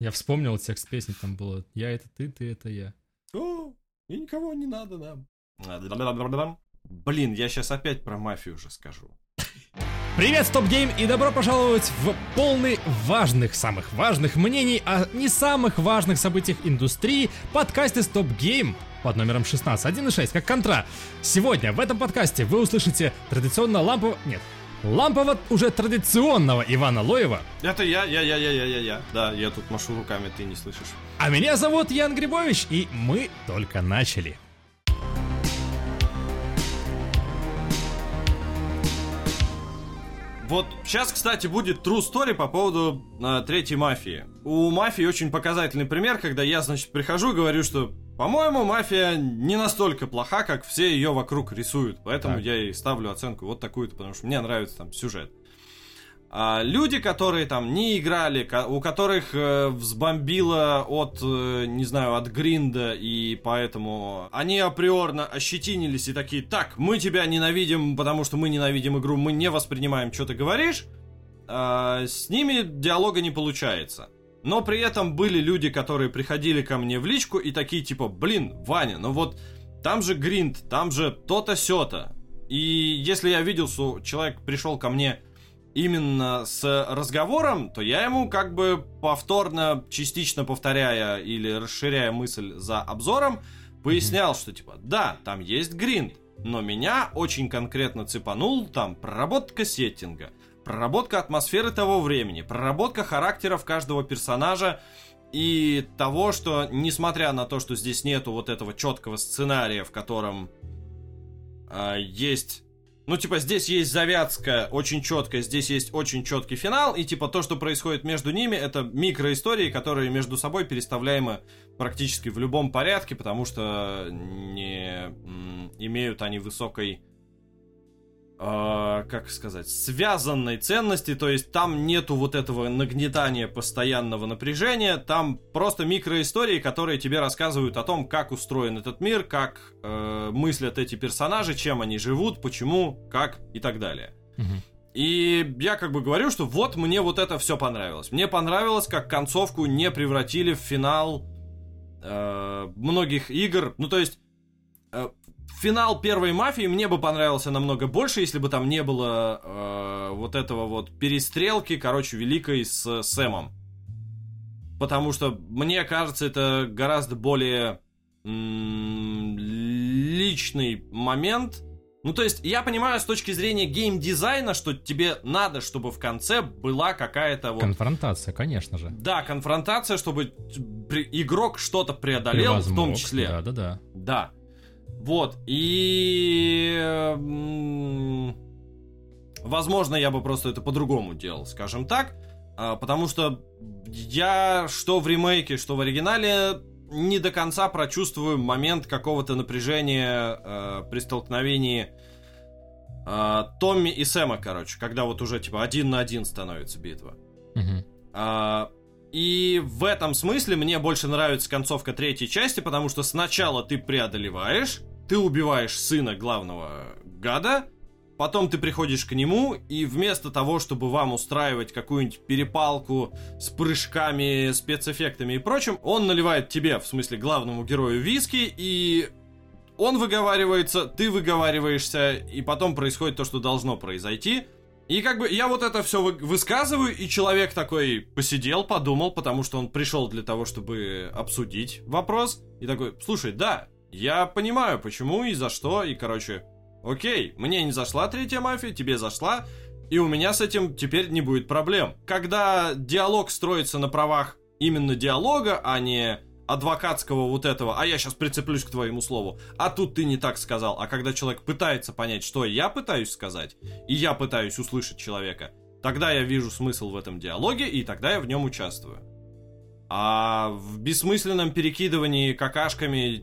Я вспомнил текст песни, там было «Я это ты, ты это я». О, и никого не надо нам. Блин, я сейчас опять про мафию уже скажу. Привет, StopGame, и добро пожаловать в полный важных, самых важных мнений о не самых важных событиях индустрии подкасте StopGame под номером 16, 1.6, как контра. Сегодня в этом подкасте вы услышите традиционно лампово... Нет, лампово уже традиционного Ивана Лоева. Это я, я, я, я, я, я, я. Да, я тут машу руками, ты не слышишь. А меня зовут Ян Грибович, и мы только начали. Вот сейчас, кстати, будет true story по поводу э, третьей мафии. У мафии очень показательный пример, когда я, значит, прихожу и говорю, что, по-моему, мафия не настолько плоха, как все ее вокруг рисуют. Поэтому Так. я ей ставлю оценку вот такую-то, потому что мне нравится там сюжет. А люди, которые там не играли, у которых э, взбомбило от, э, не знаю, от гринда, и поэтому они априорно ощетинились и такие, так, мы тебя ненавидим, потому что мы ненавидим игру, мы не воспринимаем, что ты говоришь, а, с ними диалога не получается. Но при этом были люди, которые приходили ко мне в личку и такие типа, блин, Ваня, ну вот там же гринд, там же то-то сё-то. И если я видел, что человек пришел ко мне именно с разговором, то я ему как бы повторно, частично повторяя или расширяя мысль за обзором, пояснял, что типа, да, там есть гринд, но меня очень конкретно цепанул там проработка сеттинга, проработка атмосферы того времени, проработка характеров каждого персонажа и того, что, несмотря на то, что здесь нету вот этого четкого сценария, в котором а, есть... Ну, типа, здесь есть завязка очень четкая, здесь есть очень четкий финал, и, типа, то, что происходит между ними, это микроистории, которые между собой переставляемы практически в любом порядке, потому что не имеют они высокой э, как сказать, связанной ценности, то есть там нету вот этого нагнетания постоянного напряжения, там просто микроистории, которые тебе рассказывают о том, как устроен этот мир, как э, мыслят эти персонажи, чем они живут, почему, как и так далее. И я как бы говорю, что вот мне вот это все понравилось. Мне понравилось, как концовку не превратили в финал э, многих игр. Ну, то есть, э, финал первой мафии мне бы понравился намного больше, если бы там не было э, вот этого вот перестрелки, короче, великой с Сэмом. Потому что, мне кажется, это гораздо более личный момент. Ну, то есть, я понимаю с точки зрения геймдизайна, что тебе надо, чтобы в конце была какая-то вот... Конфронтация, конечно же. Да, конфронтация, чтобы игрок что-то преодолел, в том Превозмог, числе. Да-да-да. Да. Вот. И... Возможно, я бы просто это по-другому делал, скажем так. А, Потому что я что в ремейке, что в оригинале не до конца прочувствую момент какого-то напряжения э, при столкновении э, Томми и Сэма, короче, когда вот уже типа один на один становится битва. Мгм. А, И в этом смысле мне больше нравится концовка третьей части, потому что сначала ты преодолеваешь, ты убиваешь сына главного гада, потом ты приходишь к нему, и вместо того, чтобы вам устраивать какую-нибудь перепалку с прыжками, спецэффектами и прочим, он наливает тебе, в смысле главному герою, виски, и он выговаривается, ты выговариваешься, и потом происходит то, что должно произойти. И как бы я вот это все высказываю, и человек такой посидел, подумал, потому что он пришел для того, чтобы обсудить вопрос. И такой, слушай, да, я понимаю, почему и за что, и короче, окей, мне не зашла третья мафия, тебе зашла, и у меня с этим теперь не будет проблем. Когда диалог строится на правах именно диалога, а не адвокатского вот этого, а я сейчас прицеплюсь к твоему слову, а тут ты не так сказал, а когда человек пытается понять, что я пытаюсь сказать, и я пытаюсь услышать человека, тогда я вижу смысл в этом диалоге, и тогда я в нем участвую. А в бессмысленном перекидывании какашками,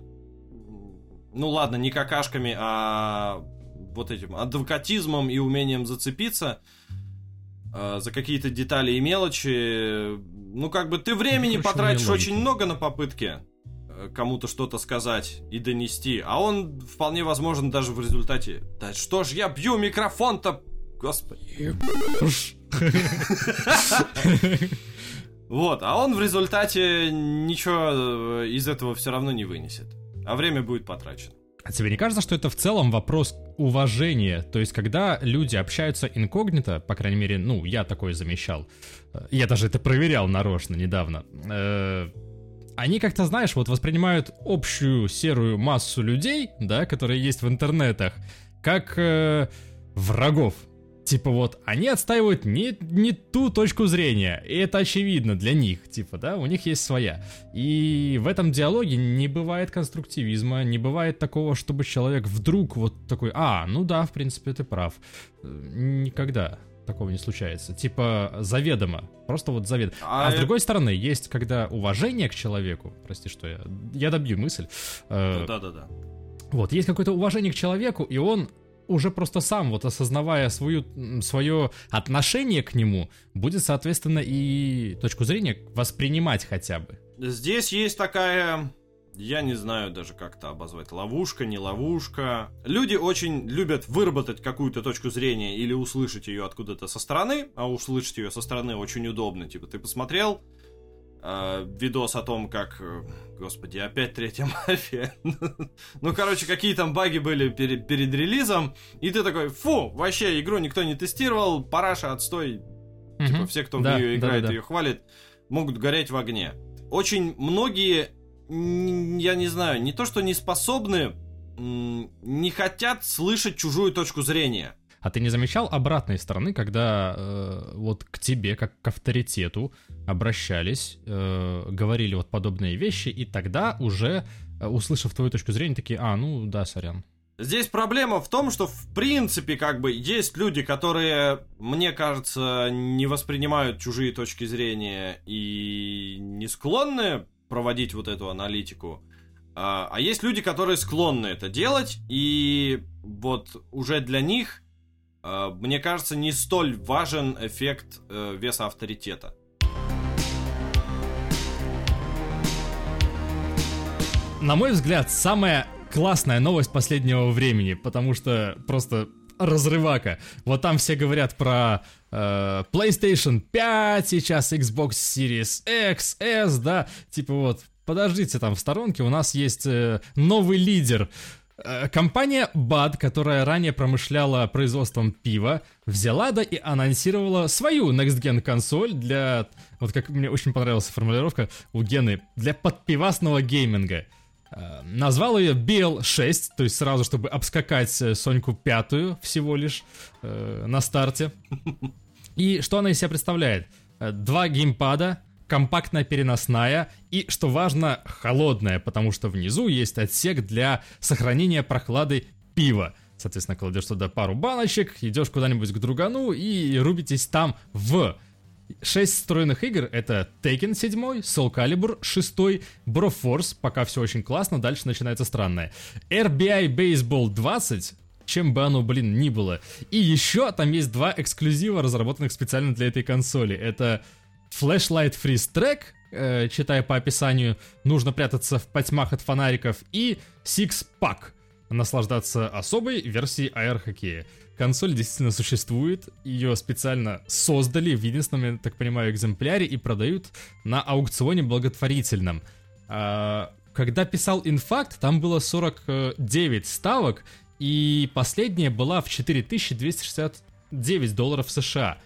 ну ладно, не какашками, а вот этим адвокатизмом и умением зацепиться э, за какие-то детали и мелочи, ну как бы ты времени Ну, потратишь очень много на попытки э, кому-то что-то сказать и донести, а он вполне возможен даже в результате. Да что ж я бью микрофон-то, господи. Вот, а он в результате ничего э, из этого все равно не вынесет. А время будет потрачено. А тебе не кажется, что это в целом вопрос уважения? То есть, когда люди общаются инкогнито, по крайней мере, ну, я такое замечал, я даже это проверял нарочно недавно, э, они как-то, знаешь, вот воспринимают общую серую массу людей, да, которые есть в интернетах, как э, врагов. Типа вот, они отстаивают не, не ту точку зрения, и это очевидно для них, типа, да, у них есть своя. И в этом диалоге не бывает конструктивизма, не бывает такого, чтобы человек вдруг вот такой, а, ну да, в принципе, ты прав. Никогда такого не случается. Типа заведомо. Просто вот заведомо. А, а с другой стороны, есть когда уважение к человеку. Прости, что я. Я добью мысль. Э, Да-да-да. Вот, есть какое-то уважение к человеку, и он уже просто сам, вот осознавая свою, свое отношение к нему, будет, соответственно, и точку зрения воспринимать хотя бы. Здесь есть такая я не знаю даже как это обозвать, ловушка, не ловушка. Люди очень любят выработать какую-то точку зрения или услышать ее откуда-то со стороны, а услышать ее со стороны очень удобно. Типа ты посмотрел э, видос о том, как, э, господи, опять третья мафия. ну, короче, какие там баги были перед, перед релизом, и ты такой, фу, вообще игру никто не тестировал, параша, отстой. Типа все, кто в нее играет, ее хвалит, могут гореть в огне. Очень многие я не знаю, не то что не способны, не хотят слышать чужую точку зрения. А ты не замечал обратной стороны, когда э, вот к тебе, как к авторитету, обращались, э, говорили вот подобные вещи, и тогда уже, э, услышав твою точку зрения, такие, а, ну да, сорян. Здесь проблема в том, что в принципе как бы есть люди, которые, мне кажется, не воспринимают чужие точки зрения и не склонны проводить вот эту аналитику. А, а есть люди, которые склонны это делать, и вот уже для них, а, мне кажется, не столь важен эффект э, веса авторитета. На мой взгляд, самая классная новость последнего времени, потому что просто разрывака. Вот там все говорят про PlayStation 5 сейчас, Xbox Series X, S, да, типа вот, подождите, там в сторонке у нас есть э, новый лидер. Э, компания BAD, которая ранее промышляла производством пива, взяла да и анонсировала свою Next Gen консоль для, вот как мне очень понравилась формулировка у Гены, для подпивасного гейминга. Э, назвал ее BL6, то есть сразу, чтобы обскакать э, Соньку пятую всего лишь э, на старте. И что она из себя представляет? Э, два геймпада, компактная переносная и, что важно, холодная, потому что внизу есть отсек для сохранения прохлады пива. Соответственно, кладешь туда пару баночек, идешь куда-нибудь к другану и рубитесь там в 6 встроенных игр — это Taken 7, Soul Calibur 6, Broforce, пока все очень классно, дальше начинается странное. RBI Baseball 20, чем бы оно, блин, ни было. И еще там есть два эксклюзива, разработанных специально для этой консоли. Это Flashlight Freeze Track, э, читая по описанию, нужно прятаться в потьмах от фонариков, и Six Pack, наслаждаться особой версией аэрохоккея. Консоль действительно существует, ее специально создали в единственном, я так понимаю, экземпляре и продают на аукционе благотворительном. А, когда писал инфакт, там было 49 ставок, и последняя была в 4269 долларов США.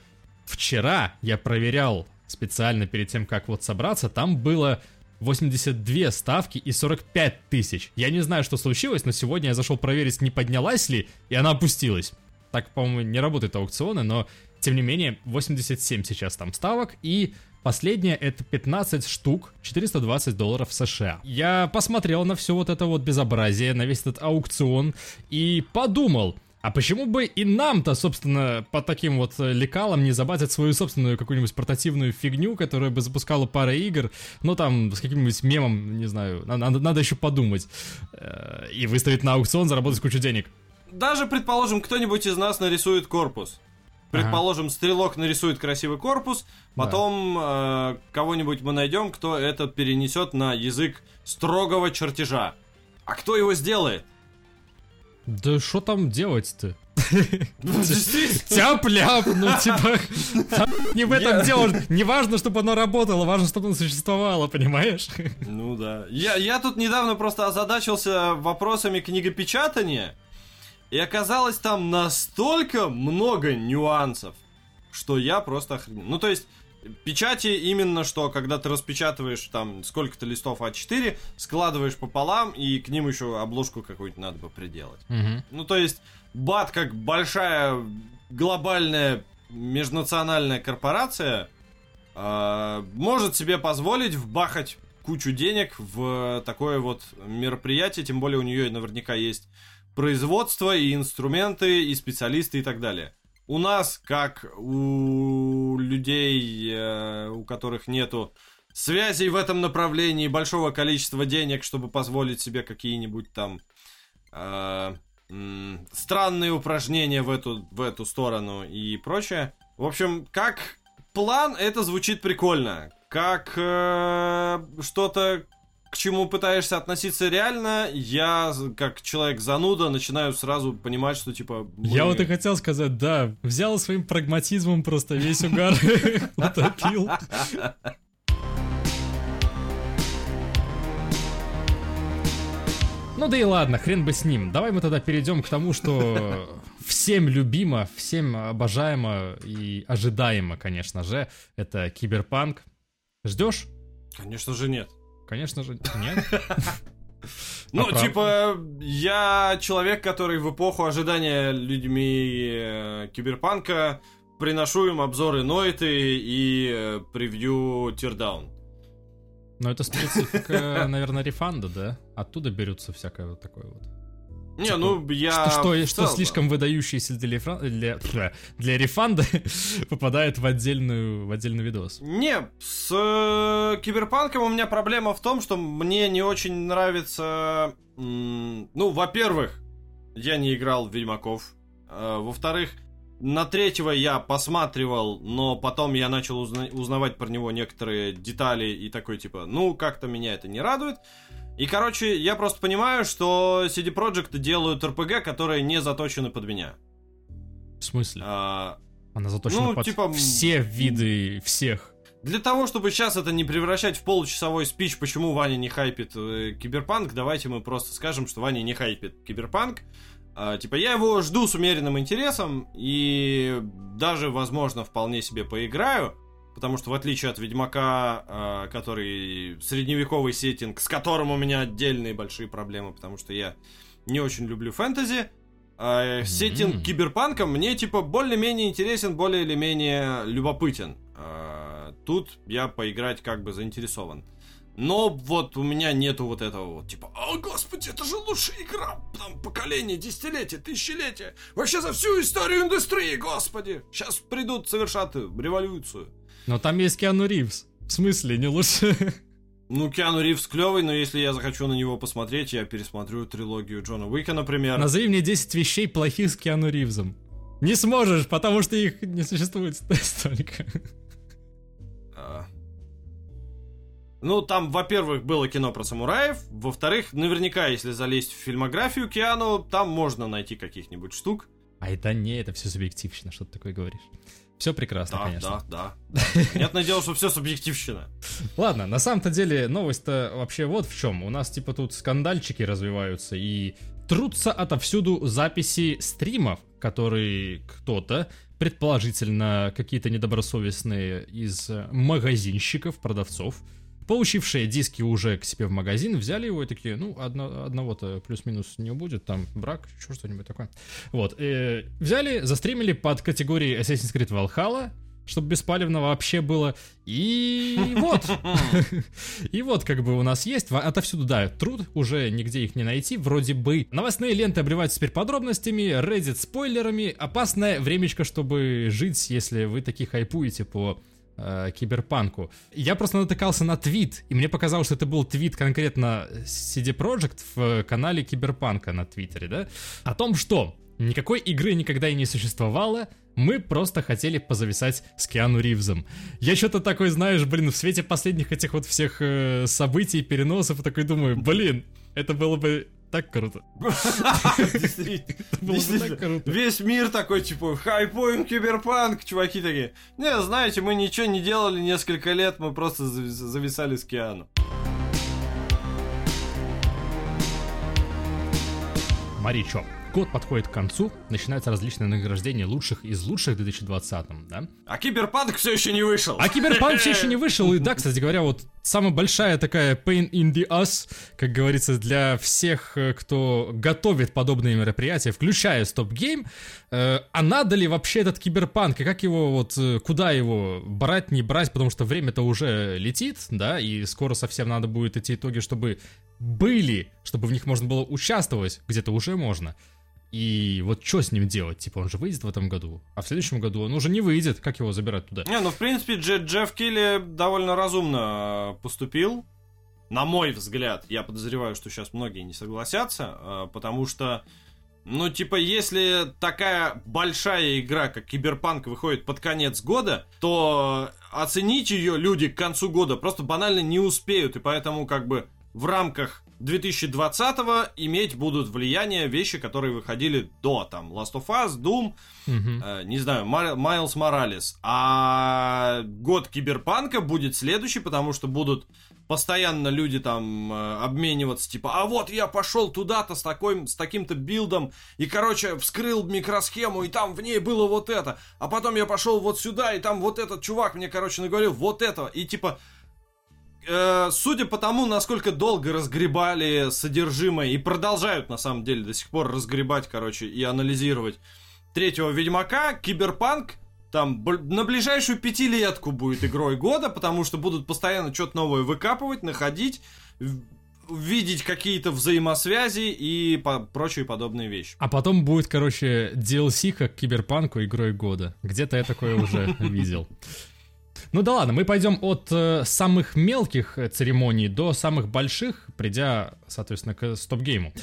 Вчера я проверял специально перед тем, как вот собраться, там было 82 ставки и 45 тысяч. Я не знаю, что случилось, но сегодня я зашел проверить, не поднялась ли, и она опустилась. Так, по-моему, не работают аукционы, но тем не менее 87 сейчас там ставок и Последняя это 15 штук, 420 долларов США. Я посмотрел на все вот это вот безобразие, на весь этот аукцион и подумал, а почему бы и нам-то, собственно, по таким вот лекалам не забатить свою собственную какую-нибудь портативную фигню, которая бы запускала пара игр, ну там с каким-нибудь мемом, не знаю, надо, надо еще подумать, э, и выставить на аукцион, заработать кучу денег даже, предположим, кто-нибудь из нас нарисует корпус. Предположим, ага. стрелок нарисует красивый корпус, потом да. э, кого-нибудь мы найдем, кто это перенесет на язык строгого чертежа. А кто его сделает? Да что там делать-то? Ну, Тяп-ляп, ну типа, не в этом дело. Не важно, чтобы оно работало, важно, чтобы оно существовало, понимаешь? Ну да. Я, я тут недавно просто озадачился вопросами книгопечатания, и оказалось там настолько много нюансов, что я просто охренел. Ну то есть, Печати именно, что когда ты распечатываешь там сколько-то листов А4, складываешь пополам, и к ним еще обложку какую-нибудь надо бы приделать. Мгм. Ну, то есть, БАТ как большая глобальная межнациональная корпорация э, может себе позволить вбахать кучу денег в такое вот мероприятие, тем более у нее наверняка есть производство и инструменты, и специалисты и так далее. У нас, как у людей, э, у которых нету связей в этом направлении, большого количества денег, чтобы позволить себе какие-нибудь там э, странные упражнения в эту, в эту сторону и прочее. В общем, как план, это звучит прикольно. Как э, что-то, к чему пытаешься относиться реально, я, как человек зануда, начинаю сразу понимать, что типа... Я мы- вот и хотел сказать, да, взял своим прагматизмом просто весь угар утопил. Ну да и ладно, хрен бы с ним. Давай мы тогда перейдем к тому, что всем любимо, всем обожаемо и ожидаемо, конечно же, это киберпанк. Ждешь? Конечно же нет. Конечно же, нет. Ну, А типа, я человек, который в эпоху ожидания людьми э, киберпанка приношу им обзоры Нойты и э, превью Тирдаун. Но это специфика, наверное, рефанда, да? Оттуда берется всякое вот такое вот. Не, Типа, ну, я... что, что, в что целом, слишком выдающееся для, рефра- для, для, для рефанда попадает в, отдельную, в отдельный видос. Не, с э, киберпанком у меня проблема в том, что мне не очень нравится... м, ну, во-первых, я не играл в Ведьмаков. Э, во-вторых, на третьего я посматривал, но потом я начал узна- узнавать про него некоторые детали и такой типа, ну, как-то меня это не радует. И, короче, я просто понимаю, что CD Projekt делают РПГ, которые не заточены под меня. В смысле? А, Она заточена ну, под типа, все виды всех. Для того, чтобы сейчас это не превращать в получасовой спич, почему Ваня не хайпит э, Киберпанк, давайте мы просто скажем, что Ваня не хайпит Киберпанк. А, типа, я его жду с умеренным интересом, и даже, возможно, вполне себе поиграю, потому что в отличие от Ведьмака, а, который средневековый сеттинг, с которым у меня отдельные большие проблемы, потому что я не очень люблю фэнтези, а, сеттинг Мгм. Киберпанка мне, типа, более-менее интересен, более или менее любопытен. А, Тут я поиграть как бы заинтересован. Но вот у меня нету вот этого вот, типа, о, господи, это же лучшая игра, там, поколение, десятилетия, тысячелетия, вообще за всю историю индустрии, господи. Сейчас придут, совершат революцию. Но там есть Киану Ривз. В смысле, не лучше? Ну, Киану Ривз клевый, но если я захочу на него посмотреть, я пересмотрю трилогию Джона Уика, например. Назови мне 10 вещей плохих с Киану Ривзом. Не сможешь, потому что их не существует столько. А. Ну, там, во-первых, было кино про самураев, во-вторых, наверняка, если залезть в фильмографию Киану, там можно найти каких-нибудь штук. А это не, это все субъективщина, что ты такое говоришь. Все прекрасно, Да, конечно. да, да. Понятное дело, что все субъективщина. Ладно, на самом-то деле новость-то вообще вот в чем. У нас типа тут скандальчики развиваются и трутся отовсюду записи стримов, которые кто-то, предположительно какие-то недобросовестные из магазинщиков, продавцов, получившие диски уже к себе в магазин, взяли его и такие, ну, одно- одного-то плюс-минус не будет, там брак, еще что-нибудь такое. Вот, э, взяли, застримили под категорией Assassin's Creed Valhalla, чтобы беспалевно вообще было. И вот. И вот как бы у нас есть, отовсюду, да, труд, уже нигде их не найти, вроде бы. Новостные ленты обреваются теперь подробностями, Reddit спойлерами, опасное времечко, чтобы жить, если вы такие хайпуете по э, киберпанку. Я просто натыкался на твит, и мне показалось, что это был твит конкретно CD Projekt в канале Киберпанка на Твиттере, да? О том, что никакой игры никогда и не существовало, мы просто хотели позависать с Киану Ривзом. Я что-то такой, знаешь, блин, в свете последних этих вот всех э, событий, переносов, такой думаю, блин, это было бы так круто. Действительно. Весь мир такой, типа, хайпуем киберпанк, чуваки такие. Не, знаете, мы ничего не делали несколько лет, мы просто зависали с Киану. Мари, чё? Год подходит к концу, начинаются различные награждения лучших из лучших в 2020, да? А Киберпанк все еще не вышел. А Киберпанк все еще не вышел, и да, кстати говоря, вот самая большая такая pain in the ass, как говорится, для всех, э, кто готовит подобные мероприятия, включая StopGame, э, а надо ли вообще этот Киберпанк, и как его вот, э, куда его брать, не брать, потому что время-то уже летит, да, и скоро совсем надо будет эти итоги, чтобы были, чтобы в них можно было участвовать, где-то уже можно. И вот что с ним делать? Типа, он же выйдет в этом году, а в следующем году он уже не выйдет. Как его забирать туда? Не, ну, в принципе, Дж Джефф Килли довольно разумно поступил. На мой взгляд, я подозреваю, что сейчас многие не согласятся, э, потому что, ну, типа, если такая большая игра, как Киберпанк, выходит под конец года, то оценить ее люди к концу года просто банально не успеют, и поэтому, как бы, в рамках 2020-го иметь будут влияние вещи, которые выходили до, там, Last of Us, Doom, угу. э, не знаю, Майлз Моралес. А год Киберпанка будет следующий, потому что будут постоянно люди там э, обмениваться, типа, а вот я пошел туда-то с, такой, с таким-то билдом, и, короче, вскрыл микросхему, и там в ней было вот это, а потом я пошел вот сюда, и там вот этот чувак мне, короче, наговорил вот этого, и, типа, э, судя по тому, насколько долго разгребали содержимое и продолжают на самом деле до сих пор разгребать, короче, и анализировать третьего Ведьмака, Киберпанк там на ближайшую пятилетку будет игрой года, потому что будут постоянно что-то новое выкапывать, находить, видеть какие-то взаимосвязи и по прочие подобные вещи. А потом будет, короче, DLC как Киберпанку игрой года. Где-то я такое уже видел. Ну да ладно, мы пойдем от э, самых мелких э, церемоний до самых больших, придя, соответственно, к стоп-гейму.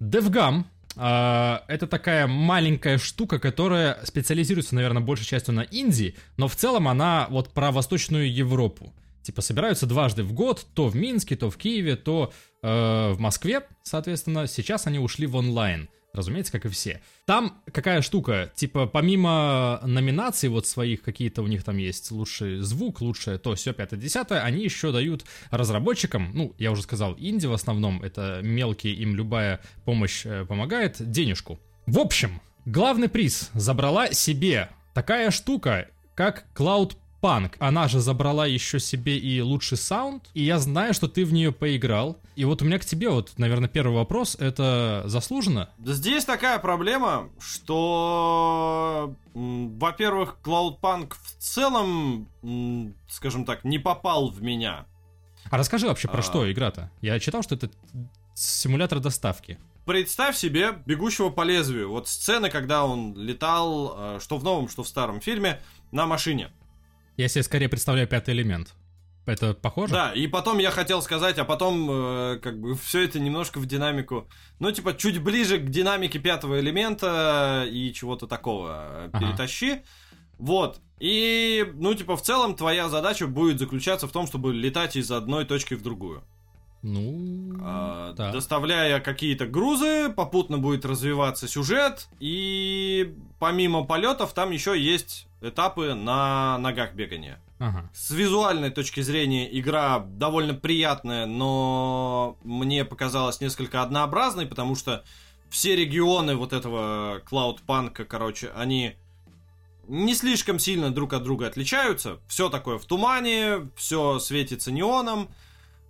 DevGam э, это такая маленькая штука, которая специализируется, наверное, большей частью на Индии, но в целом она вот про Восточную Европу. Типа собираются дважды в год, то в Минске, то в Киеве, то э, в Москве, соответственно. Сейчас они ушли в онлайн разумеется, как и все. Там какая штука, типа, помимо номинаций вот своих, какие-то у них там есть лучший звук, лучшее то, все, пятое, десятое, они еще дают разработчикам, ну, я уже сказал, инди в основном, это мелкие, им любая помощь э, помогает, денежку. В общем, главный приз забрала себе такая штука, как Cloud Панк. Она же забрала еще себе и лучший саунд, и я знаю, что ты в нее поиграл. И вот у меня к тебе вот, наверное, первый вопрос, это заслуженно? Здесь такая проблема, что, во-первых, Cloudpunk в целом, скажем так, не попал в меня. А расскажи вообще, про а... что игра-то? Я читал, что это симулятор доставки. Представь себе бегущего по лезвию. Вот сцены, когда он летал, э, что в новом, что в старом фильме, на машине. Я себе скорее представляю пятый элемент. Это похоже? Да, и потом я хотел сказать, а потом э, как бы все это немножко в динамику, ну типа чуть ближе к динамике пятого элемента и чего-то такого ага. перетащи. Вот. И, ну, типа, в целом твоя задача будет заключаться в том, чтобы летать из одной точки в другую. Ну, а, да. Доставляя какие-то грузы, попутно будет развиваться сюжет, и помимо полетов там еще есть этапы на ногах бегания. Ага. С визуальной точки зрения игра довольно приятная, но мне показалась несколько однообразной, потому что все регионы вот этого клауд-панка, короче, они не слишком сильно друг от друга отличаются. Все такое в тумане, все светится неоном.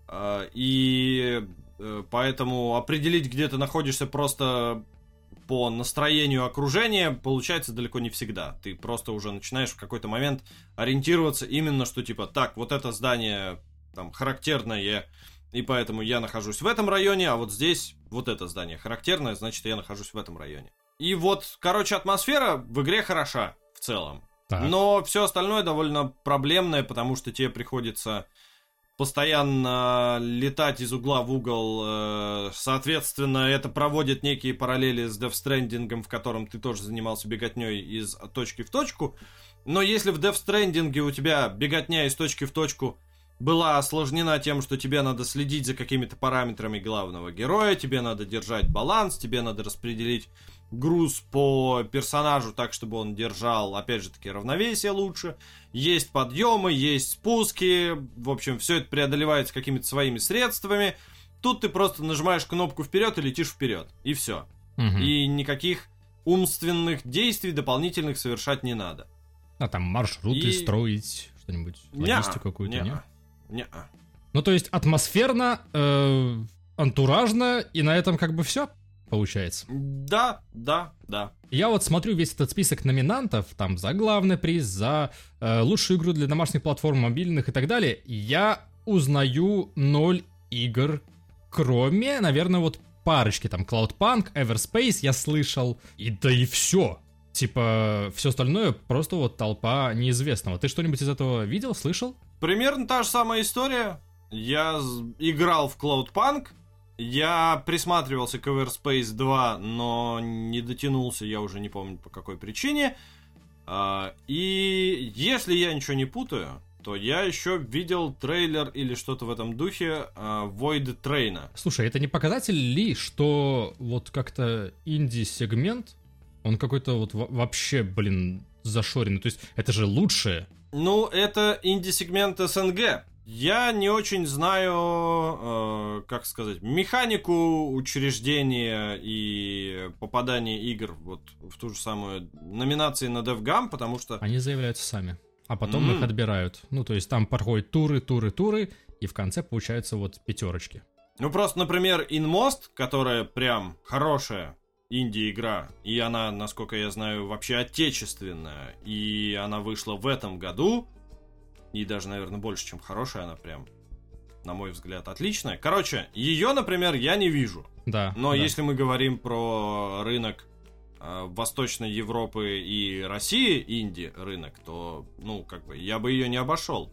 А, и э, поэтому определить, где ты находишься просто по настроению окружения получается далеко не всегда. Ты просто уже начинаешь в какой-то момент ориентироваться именно, что типа, так, вот это здание там характерное, и поэтому я нахожусь в этом районе, а вот здесь вот это здание характерное, значит, я нахожусь в этом районе. И вот, короче, атмосфера в игре хороша в целом. Так. Но все остальное довольно проблемное, потому что тебе приходится постоянно летать из угла в угол. Э, соответственно, это проводит некие параллели с Death Stranding, в котором ты тоже занимался беготней из точки в точку. Но если в Death Stranding у тебя беготня из точки в точку была осложнена тем, что тебе надо следить за какими-то параметрами главного героя, тебе надо держать баланс, тебе надо распределить груз по персонажу так, чтобы он держал, опять же таки, равновесие лучше. Есть подъемы, есть спуски, в общем, все это преодолевается какими-то своими средствами. Тут ты просто нажимаешь кнопку вперед и летишь вперед, и все. Мгм. И никаких умственных действий дополнительных совершать не надо. А там маршруты И- строить, что-нибудь, логистику какую-то, нет? неа. Ну, то есть атмосферно, э, антуражно, и на этом как бы все получается. Да, да, да. Я вот смотрю весь этот список номинантов, там, за главный приз, за э, лучшую игру для домашних платформ, мобильных и так далее, я узнаю ноль игр, кроме, наверное, вот парочки, там, Cloudpunk, Everspace я слышал, и да и все. Типа, все остальное просто вот толпа неизвестного. Ты что-нибудь из этого видел, слышал? Примерно та же самая история. Я играл в Cloudpunk, я присматривался к Everspace 2, но не дотянулся, я уже не помню по какой причине. А, И если я ничего не путаю, то я еще видел трейлер или что-то в этом духе а, Void Train. Слушай, это не показатель ли, что вот как-то инди-сегмент, он какой-то вот во- вообще, блин, зашоренный. То есть это же лучшее. Ну, это инди-сегмент СНГ. Я не очень знаю, э, как сказать, механику учреждения и попадания игр вот в ту же самую номинации на DevGam, потому что... Они заявляются сами. А потом М. их отбирают. Ну, то есть там проходят туры, туры, туры, и в конце получаются вот пятерочки. Ну, просто, например, InMost, которая прям хорошая инди-игра, и она, насколько я знаю, вообще отечественная, и она вышла в этом году, и даже, наверное, больше, чем хорошая, она прям, на мой взгляд, отличная. Короче, ее, например, я не вижу. Да. Но да. если мы говорим про рынок э, Восточной Европы и России, инди рынок, то, ну, как бы, я бы ее не обошел.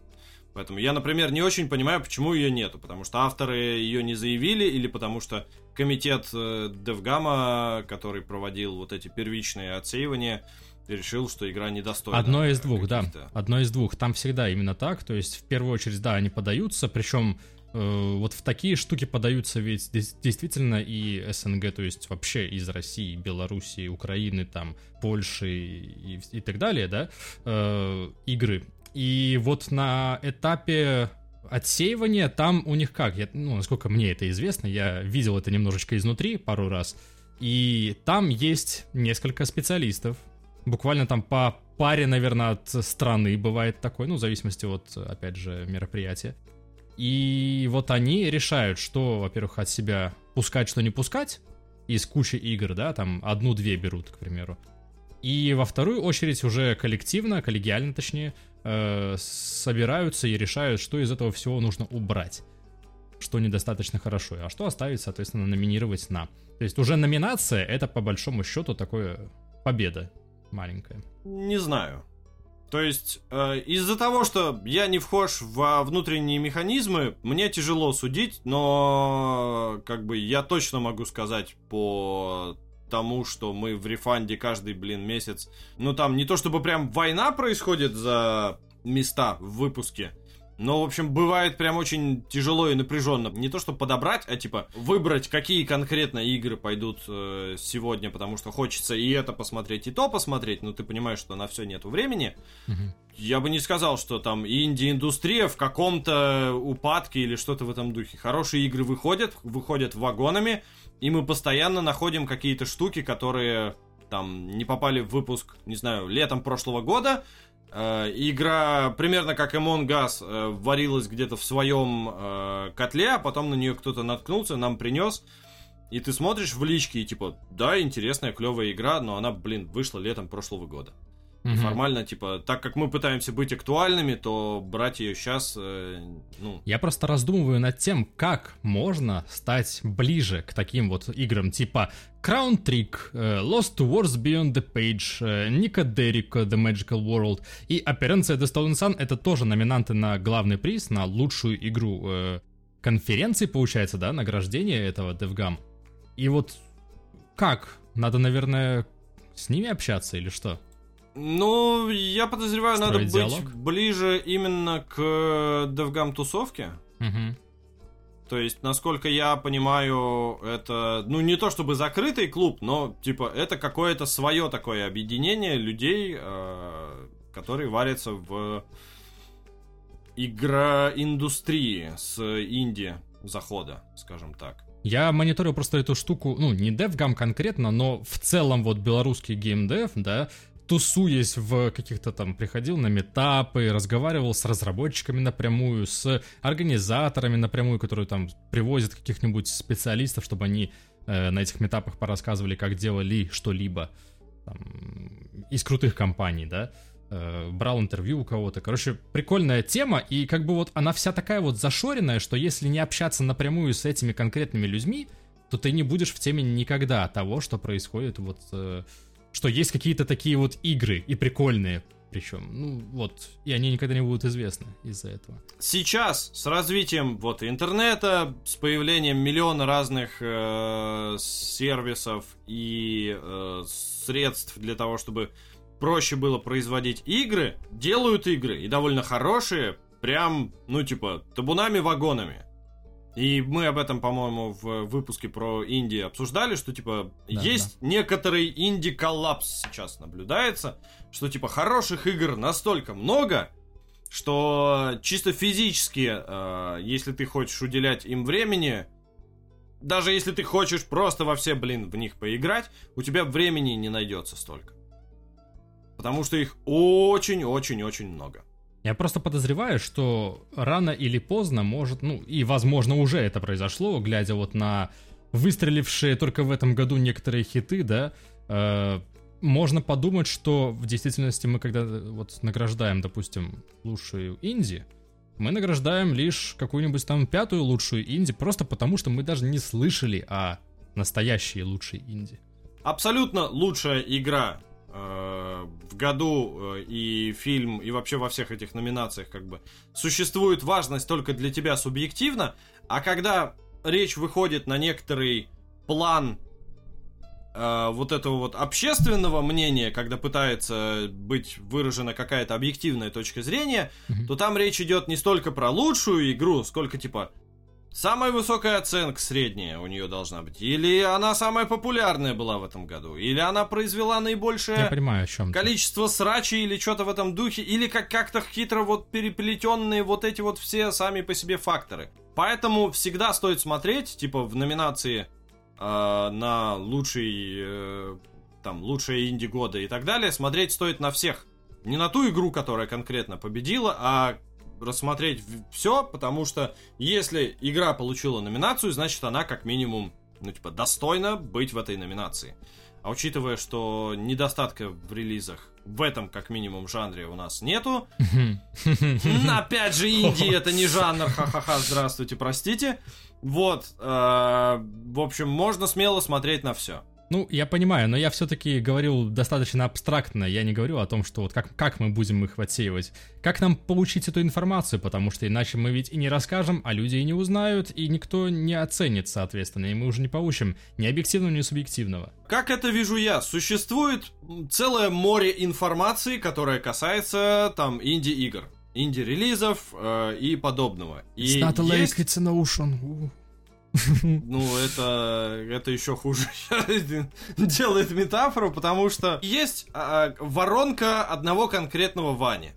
Поэтому я, например, не очень понимаю, почему ее нету. Потому что авторы ее не заявили, или потому что комитет э, Девгама, который проводил вот эти первичные отсеивания, решил, что игра недостойна. Одно из двух, да. Одно из двух. Там всегда именно так. То есть, в первую очередь, да, они подаются. Причем э, вот в такие штуки подаются ведь действительно и СНГ, то есть вообще из России, Белоруссии, Украины, там, Польши и, и так далее, да, э, игры. И вот на этапе отсеивания там у них как, я, ну, насколько мне это известно, я видел это немножечко изнутри пару раз, и там есть несколько специалистов, буквально там по паре, наверное, от страны бывает такой, ну, в зависимости от, опять же, мероприятия. И вот они решают, что, во-первых, от себя пускать, что не пускать, из кучи игр, да, там одну-две берут, к примеру. И во вторую очередь уже коллективно, коллегиально точнее, э, собираются и решают, что из этого всего нужно убрать. Что недостаточно хорошо, а что оставить, соответственно, номинировать на. То есть уже номинация это по большому счету такое победа маленькая. Не знаю. То есть, э, из-за того, что я не вхож во внутренние механизмы, мне тяжело судить, но как бы я точно могу сказать по тому, что мы в рефанде каждый, блин, месяц. Ну там не то чтобы прям война происходит за места в выпуске, но, в общем, бывает прям очень тяжело и напряженно. Не то, чтобы подобрать, а типа выбрать, какие конкретно игры пойдут э, сегодня, потому что хочется и это посмотреть, и то посмотреть, но ты понимаешь, что на все нету времени. Я бы не сказал, что там инди-индустрия в каком-то упадке или что-то в этом духе. Хорошие игры выходят, выходят вагонами, и мы постоянно находим какие-то штуки, которые там не попали в выпуск, не знаю, летом прошлого года. Э, игра примерно как Among Us э, варилась где-то в своем э, котле, а потом на нее кто-то наткнулся, нам принес. И ты смотришь в личке и типа, да, интересная, клевая игра, но она, блин, вышла летом прошлого года. Мгм. формально, типа, так как мы пытаемся быть актуальными, то брать ее сейчас, ну, Я просто раздумываю над тем, как можно стать ближе к таким вот играм типа Crown Trick, э, Lost Wars Beyond the Page, э, Ника Деррика The Magical World и Операция The Stolen Sun это тоже номинанты на главный приз, на лучшую игру э, конференции, получается, да, награждение этого DevGam. И вот как? Надо, наверное, с ними общаться или что? Ну, я подозреваю, надо Строить быть диалог? ближе именно к DevGam тусовке. Мгм. То есть, насколько я понимаю, это, ну, не то чтобы закрытый клуб, но, типа, это какое-то свое такое объединение людей, э, которые варятся в игроиндустрии с инди захода, скажем так. Я мониторил просто эту штуку, ну, не DevGam конкретно, но в целом вот белорусский геймдев, да, тусуясь в каких-то там, приходил на метапы, разговаривал с разработчиками напрямую, с организаторами напрямую, которые там привозят каких-нибудь специалистов, чтобы они э, на этих метапах порассказывали, как делали что-либо там, из крутых компаний, да, Э, брал интервью у кого-то. Короче, прикольная тема, и как бы вот она вся такая вот зашоренная, что если не общаться напрямую с этими конкретными людьми, то ты не будешь в теме никогда того, что происходит вот... э, что есть какие-то такие вот игры, и прикольные причем. Ну, вот, и они никогда не будут известны из-за этого. Сейчас с развитием вот интернета, с появлением миллиона разных э, сервисов и э, средств для того, чтобы проще было производить игры, делают игры и довольно хорошие, прям, ну типа табунами-вагонами. И мы об этом, по-моему, в выпуске про Инди обсуждали, что типа Да, есть некоторый инди-коллапс сейчас наблюдается, что типа хороших игр настолько много, что чисто физически, э, если ты хочешь уделять им времени, даже если ты хочешь просто во все, блин, в них поиграть, у тебя времени не найдется столько. Потому что их очень-очень-очень много. Я просто подозреваю, что рано или поздно может, ну и возможно уже это произошло, глядя вот на выстрелившие только в этом году некоторые хиты, да, э, можно подумать, что в действительности мы когда э, вот награждаем, допустим, лучшую инди, мы награждаем лишь какую-нибудь там пятую лучшую инди, просто потому что мы даже не слышали о настоящей лучшей инди. Абсолютно лучшая игра в году э, и фильм, и вообще во всех этих номинациях как бы существует важность только для тебя субъективно, а когда речь выходит на некоторый план э, вот этого вот общественного мнения, когда пытается быть выражена какая-то объективная точка зрения, Мгм. то там речь идет не столько про лучшую игру, сколько типа самая высокая оценка средняя у нее должна быть, или она самая популярная была в этом году, или она произвела наибольшее Я понимаю, о чем количество срачей или что-то в этом духе, или как как-то хитро вот переплетенные вот эти вот все сами по себе факторы. Поэтому всегда стоит смотреть, типа в номинации э, на лучший э, там лучшее инди года и так далее, смотреть стоит на всех. Не на ту игру, которая конкретно победила, а рассмотреть все, потому что если игра получила номинацию, значит она как минимум, ну типа, достойна быть в этой номинации. А учитывая, что недостатка в релизах в этом, как минимум, жанре у нас нету, опять же, инди это не жанр, ха-ха-ха, здравствуйте, простите. Вот, э, в общем, можно смело смотреть на все. Ну, я понимаю, но я все-таки говорил достаточно абстрактно. Я не говорю о том, что вот как, как мы будем их отсеивать. Как нам получить эту информацию, потому что иначе мы ведь и не расскажем, а люди и не узнают, и никто не оценит, соответственно, и мы уже не получим ни объективного, ни субъективного. Как это вижу я? Существует целое море информации, которое касается там инди-игр, инди-релизов э, и подобного. И есть- it's an ocean. Ну, это, это еще хуже делает метафору, потому что есть а, воронка одного конкретного Вани,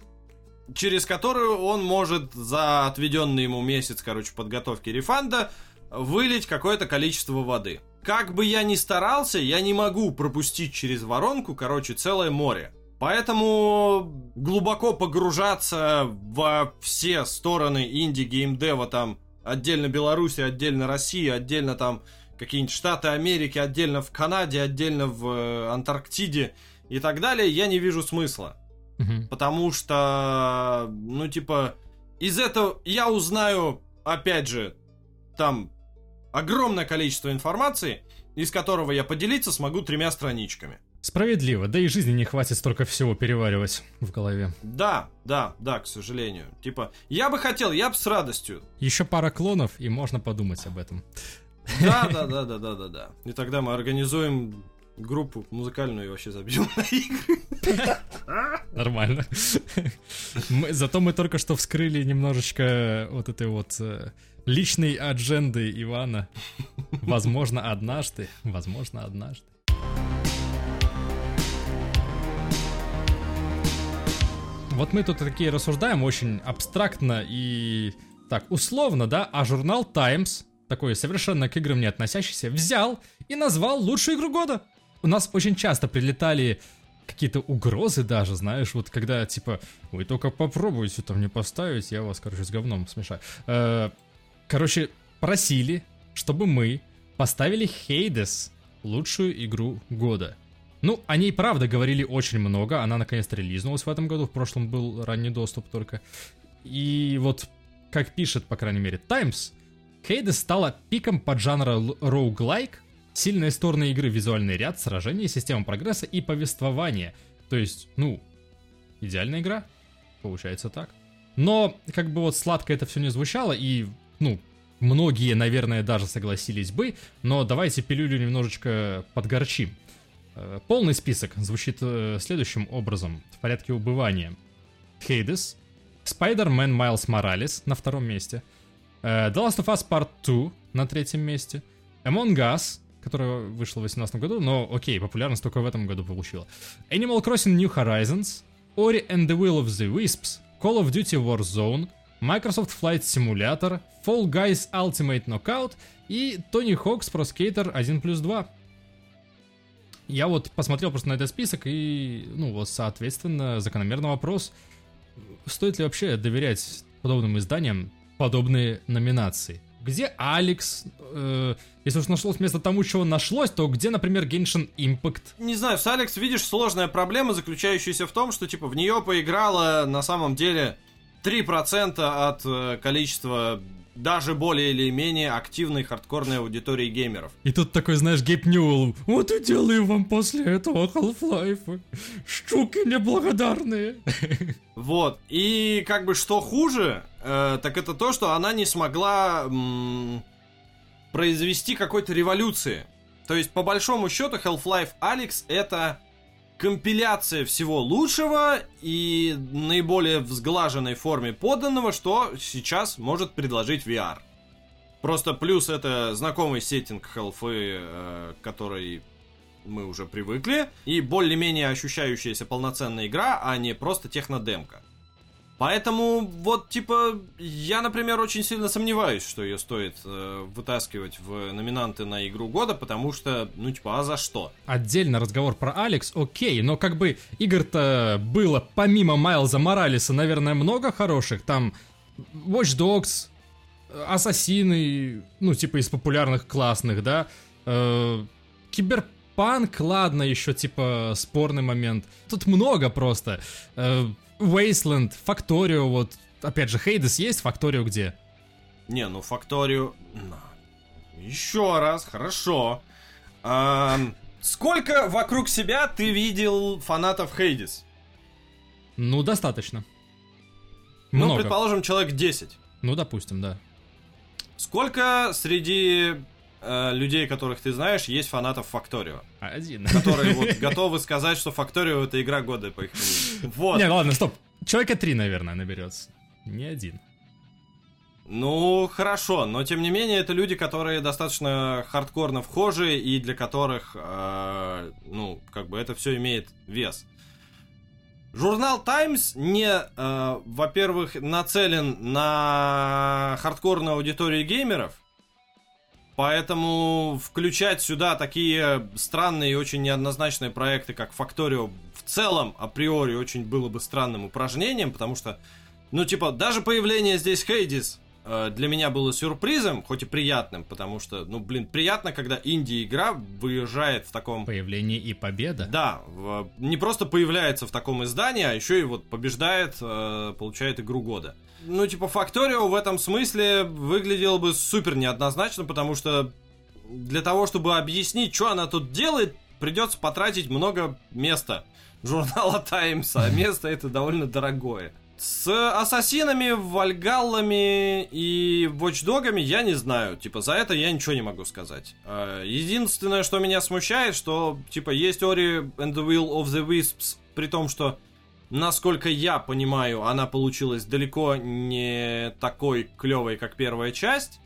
через которую он может за отведенный ему месяц, короче, подготовки рефанда вылить какое-то количество воды. Как бы я ни старался, я не могу пропустить через воронку, короче, целое море. Поэтому глубоко погружаться во все стороны инди-геймдева там отдельно Беларуси, отдельно России, отдельно там какие-нибудь Штаты Америки, отдельно в Канаде, отдельно в э, Антарктиде и так далее, я не вижу смысла. Мгм. Потому что, ну, типа, из этого я узнаю, опять же, там огромное количество информации, из которого я поделиться смогу тремя страничками. Справедливо, да и жизни не хватит столько всего переваривать в голове. Да, да, да, к сожалению. Типа, я бы хотел, я бы с радостью. Еще пара клонов, и можно подумать об этом. Да, да, да, да, да, да, да. И тогда мы организуем группу музыкальную вообще забил на игры. Нормально. Мы, зато мы только что вскрыли немножечко вот этой вот э, личной адженды Ивана. Возможно, однажды. Возможно, однажды. Вот мы тут такие рассуждаем очень абстрактно и так условно, да, а журнал Times, такой совершенно к играм не относящийся, взял и назвал лучшую игру года. У нас очень часто прилетали какие-то угрозы даже, знаешь, вот когда, типа, вы только попробуйте там не поставить, я вас, короче, с говном смешаю. Э, короче, просили, чтобы мы поставили Hades лучшую игру года. Ну, о ней, правда, говорили очень много. Она наконец-то релизнулась в этом году. В прошлом был ранний доступ только. И вот, как пишет, по крайней мере, Times, Hades стала пиком под жанра roguelike, сильные стороны игры, визуальный ряд, сражения, система прогресса и повествование. То есть, ну, идеальная игра. Получается так. Но, как бы вот сладко это все не звучало, и, ну, многие, наверное, даже согласились бы, но давайте пилюлю немножечко подгорчим. Э, полный список звучит э, следующим образом, в порядке убывания. Hades, Spider-Man Miles Morales на втором месте, э, The Last of Us Part 2 на третьем месте, Among Us, которая вышла в 2018 году, но окей, популярность только в этом году получила, Animal Crossing New Horizons, Ori and the Will of the Wisps, Call of Duty Warzone, Microsoft Flight Simulator, Fall Guys Ultimate Knockout и Tony Hawk's Pro Skater 1 плюс 2. Я вот посмотрел просто на этот список и, ну, вот, соответственно, закономерный вопрос, стоит ли вообще доверять подобным изданиям подобные номинации? Где Алекс? Э, если уж нашлось место тому, чего нашлось, то где, например, Genshin Impact? Не знаю, с Алекс, видишь, сложная проблема, заключающаяся в том, что, типа, в нее поиграло на самом деле 3% от э, количества даже более или менее активной хардкорной аудитории геймеров. И тут такой, знаешь, Гейб Ньюэлл, вот и делаю вам после этого Half-Life. Штуки неблагодарные. Вот, и как бы что хуже, э, так это то, что она не смогла м- произвести какой-то революции. То есть, по большому счету, Half-Life Alyx это компиляция всего лучшего и наиболее взглаженной форме поданного, что сейчас может предложить VR. Просто плюс это знакомый сеттинг хелфы, э, который мы уже привыкли, и более-менее ощущающаяся полноценная игра, а не просто технодемка. Поэтому, вот, типа, я, например, очень сильно сомневаюсь, что ее стоит э, вытаскивать в номинанты на игру года, потому что, ну, типа, а за что? Отдельно разговор про Алекс, окей, но как бы игр-то было, помимо Майлза Моралеса, наверное, много хороших. Там Watch Dogs, Ассасины, ну, типа, из популярных, классных, да. Э, Киберпанк, ладно, еще, типа, спорный момент. Тут много просто. Э, Wasteland, Факторио, вот, опять же, Хейдес есть, Факторио где? Не, ну Факторио... Еще раз, хорошо. А, сколько вокруг себя ты видел фанатов Хейдис? Ну, достаточно. Ну, Много. Ну, предположим, человек 10. Ну, допустим, да. Сколько среди э, людей, которых ты знаешь, есть фанатов Факторио. Один. Которые вот готовы сказать, что Факторио это игра года, по их мнению. Вот. Не, ладно, стоп. Человека три, наверное, наберется. Не один. Ну, хорошо, но тем не менее, это люди, которые достаточно хардкорно вхожи и для которых, э, ну, как бы это все имеет вес. Журнал Times не, э, во-первых, нацелен на хардкорную аудиторию геймеров, Поэтому включать сюда такие странные и очень неоднозначные проекты, как Factorio, в целом, априори, очень было бы странным упражнением, потому что, ну, типа, даже появление здесь Хейдис э, для меня было сюрпризом, хоть и приятным, потому что, ну, блин, приятно, когда инди-игра выезжает в таком... Появление и победа. Да, в... не просто появляется в таком издании, а еще и вот побеждает, э, получает игру года ну, типа, Факторио в этом смысле выглядел бы супер неоднозначно, потому что для того, чтобы объяснить, что она тут делает, придется потратить много места журнала Times, а место это довольно дорогое. С ассасинами, вальгаллами и watchdogами я не знаю. Типа, за это я ничего не могу сказать. А, единственное, что меня смущает, что, типа, есть Ori and the Will of the Wisps, при том, что, насколько я понимаю, она получилась далеко не такой клевой, как первая часть.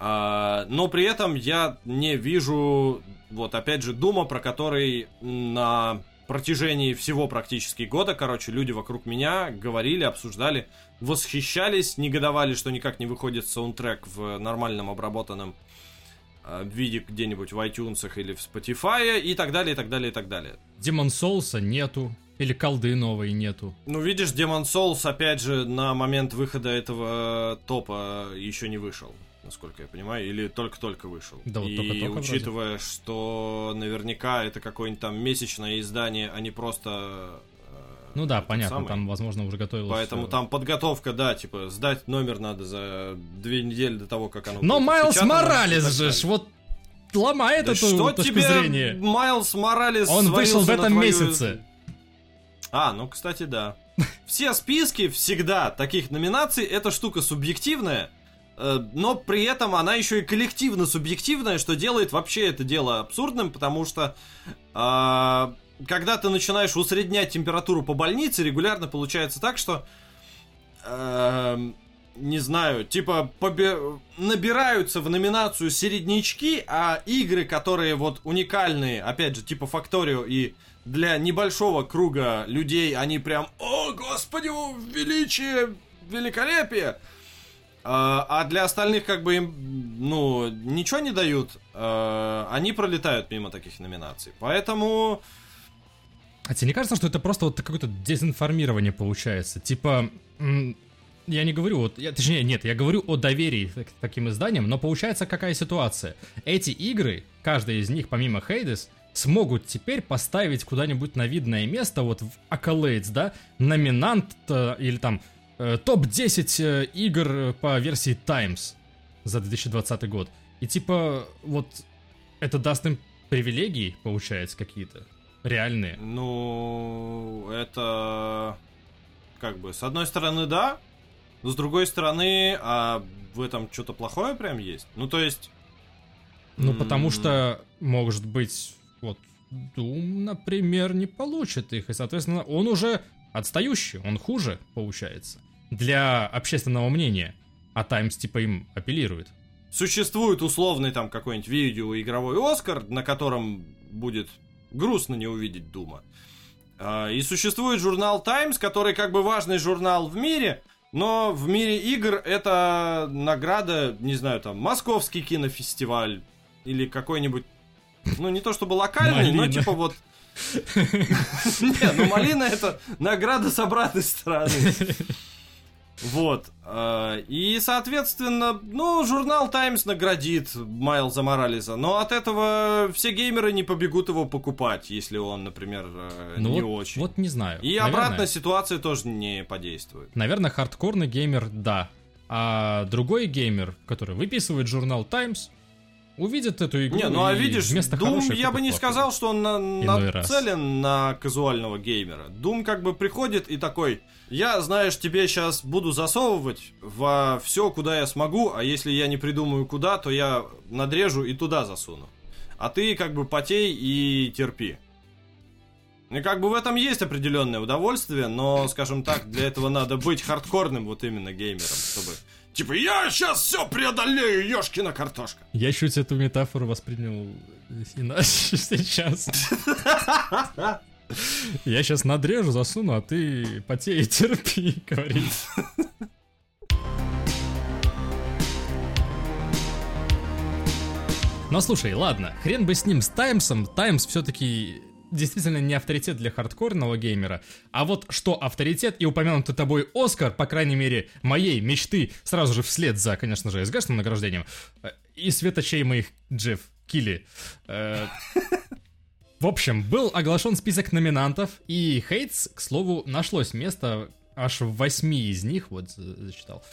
А, но при этом я не вижу, вот опять же, Дума, про который на протяжении всего практически года, короче, люди вокруг меня говорили, обсуждали, восхищались, негодовали, что никак не выходит саундтрек в нормальном обработанном э, виде где-нибудь в iTunes или в Spotify и так далее, и так далее, и так далее. Demon Souls нету. Или колды новой нету. Ну, видишь, Demon Souls, опять же, на момент выхода этого топа еще не вышел насколько я понимаю, или только-только вышел. Да, вот и только-только учитывая, вроде. что наверняка это какое-нибудь там месячное издание, а не просто... Э, ну да, понятно, самый. там, возможно, уже готовилось. Поэтому все. там подготовка, да, типа, сдать номер надо за две недели до того, как оно Но Майлз Моралес же, вот ломает да эту что точку тебе зрения. Майлз Моралес Он вышел в этом твою... месяце. А, ну, кстати, да. Все списки всегда таких номинаций, эта штука субъективная, Э, но при этом она еще и коллективно субъективная, что делает вообще это дело абсурдным, потому что э, когда ты начинаешь усреднять температуру по больнице, регулярно получается так, что э, не знаю, типа побе- набираются в номинацию середнячки, а игры, которые вот уникальные, опять же, типа Факторио и для небольшого круга людей, они прям, о, господи, величие, великолепие, а, а для остальных как бы им, ну, ничего не дают. А, они пролетают мимо таких номинаций. Поэтому... А тебе не кажется, что это просто вот какое-то дезинформирование получается? Типа, я не говорю, вот, я, точнее, нет, я говорю о доверии к таким изданиям, но получается какая ситуация? Эти игры, каждая из них, помимо Hades, смогут теперь поставить куда-нибудь на видное место, вот в Accolades, да, номинант э, или там Э, топ-10 э, игр по версии Times за 2020 год. И типа, вот это даст им привилегии, получается, какие-то реальные. Ну, это как бы, с одной стороны, да, но с другой стороны, а в этом что-то плохое прям есть? Ну, то есть... Ну, потому что, может быть, вот, Doom, например, не получит их, и, соответственно, он уже отстающий, он хуже, получается для общественного мнения, а Таймс типа им апеллирует. Существует условный там какой-нибудь видеоигровой Оскар, на котором будет грустно не увидеть Дума. А, и существует журнал Times, который как бы важный журнал в мире, но в мире игр это награда, не знаю, там, Московский кинофестиваль или какой-нибудь, ну не то чтобы локальный, но типа вот... Не, ну Малина это награда с обратной стороны. Вот. Э, и, соответственно, ну, журнал Times наградит Майлза Морализа, но от этого все геймеры не побегут его покупать, если он, например, э, ну не вот, очень. Вот не знаю. И Наверное... обратная ситуация тоже не подействует. Наверное, хардкорный геймер, да. А другой геймер, который выписывает журнал Times, увидит эту игру. Не, ну а видишь, вместо Doom я бы не сказал, что он на, нацелен на казуального геймера. Doom как бы приходит и такой, я, знаешь, тебе сейчас буду засовывать во все, куда я смогу, а если я не придумаю куда, то я надрежу и туда засуну. А ты как бы потей и терпи. И как бы в этом есть определенное удовольствие, но, скажем так, для этого надо быть хардкорным вот именно геймером, чтобы Типа, я сейчас все преодолею, ешкина картошка. Я чуть эту метафору воспринял иначе сейчас. Я сейчас надрежу, засуну, а ты потей терпи, говорит. Но слушай, ладно, хрен бы с ним, с Таймсом. Таймс все-таки действительно не авторитет для хардкорного геймера, а вот что авторитет и упомянутый тобой Оскар, по крайней мере, моей мечты, сразу же вслед за, конечно же, СГшным награждением, э, и светочей моих Джефф Килли. Э, в общем, был оглашен список номинантов, и Хейтс, к слову, нашлось место аж в восьми из них, вот зачитал,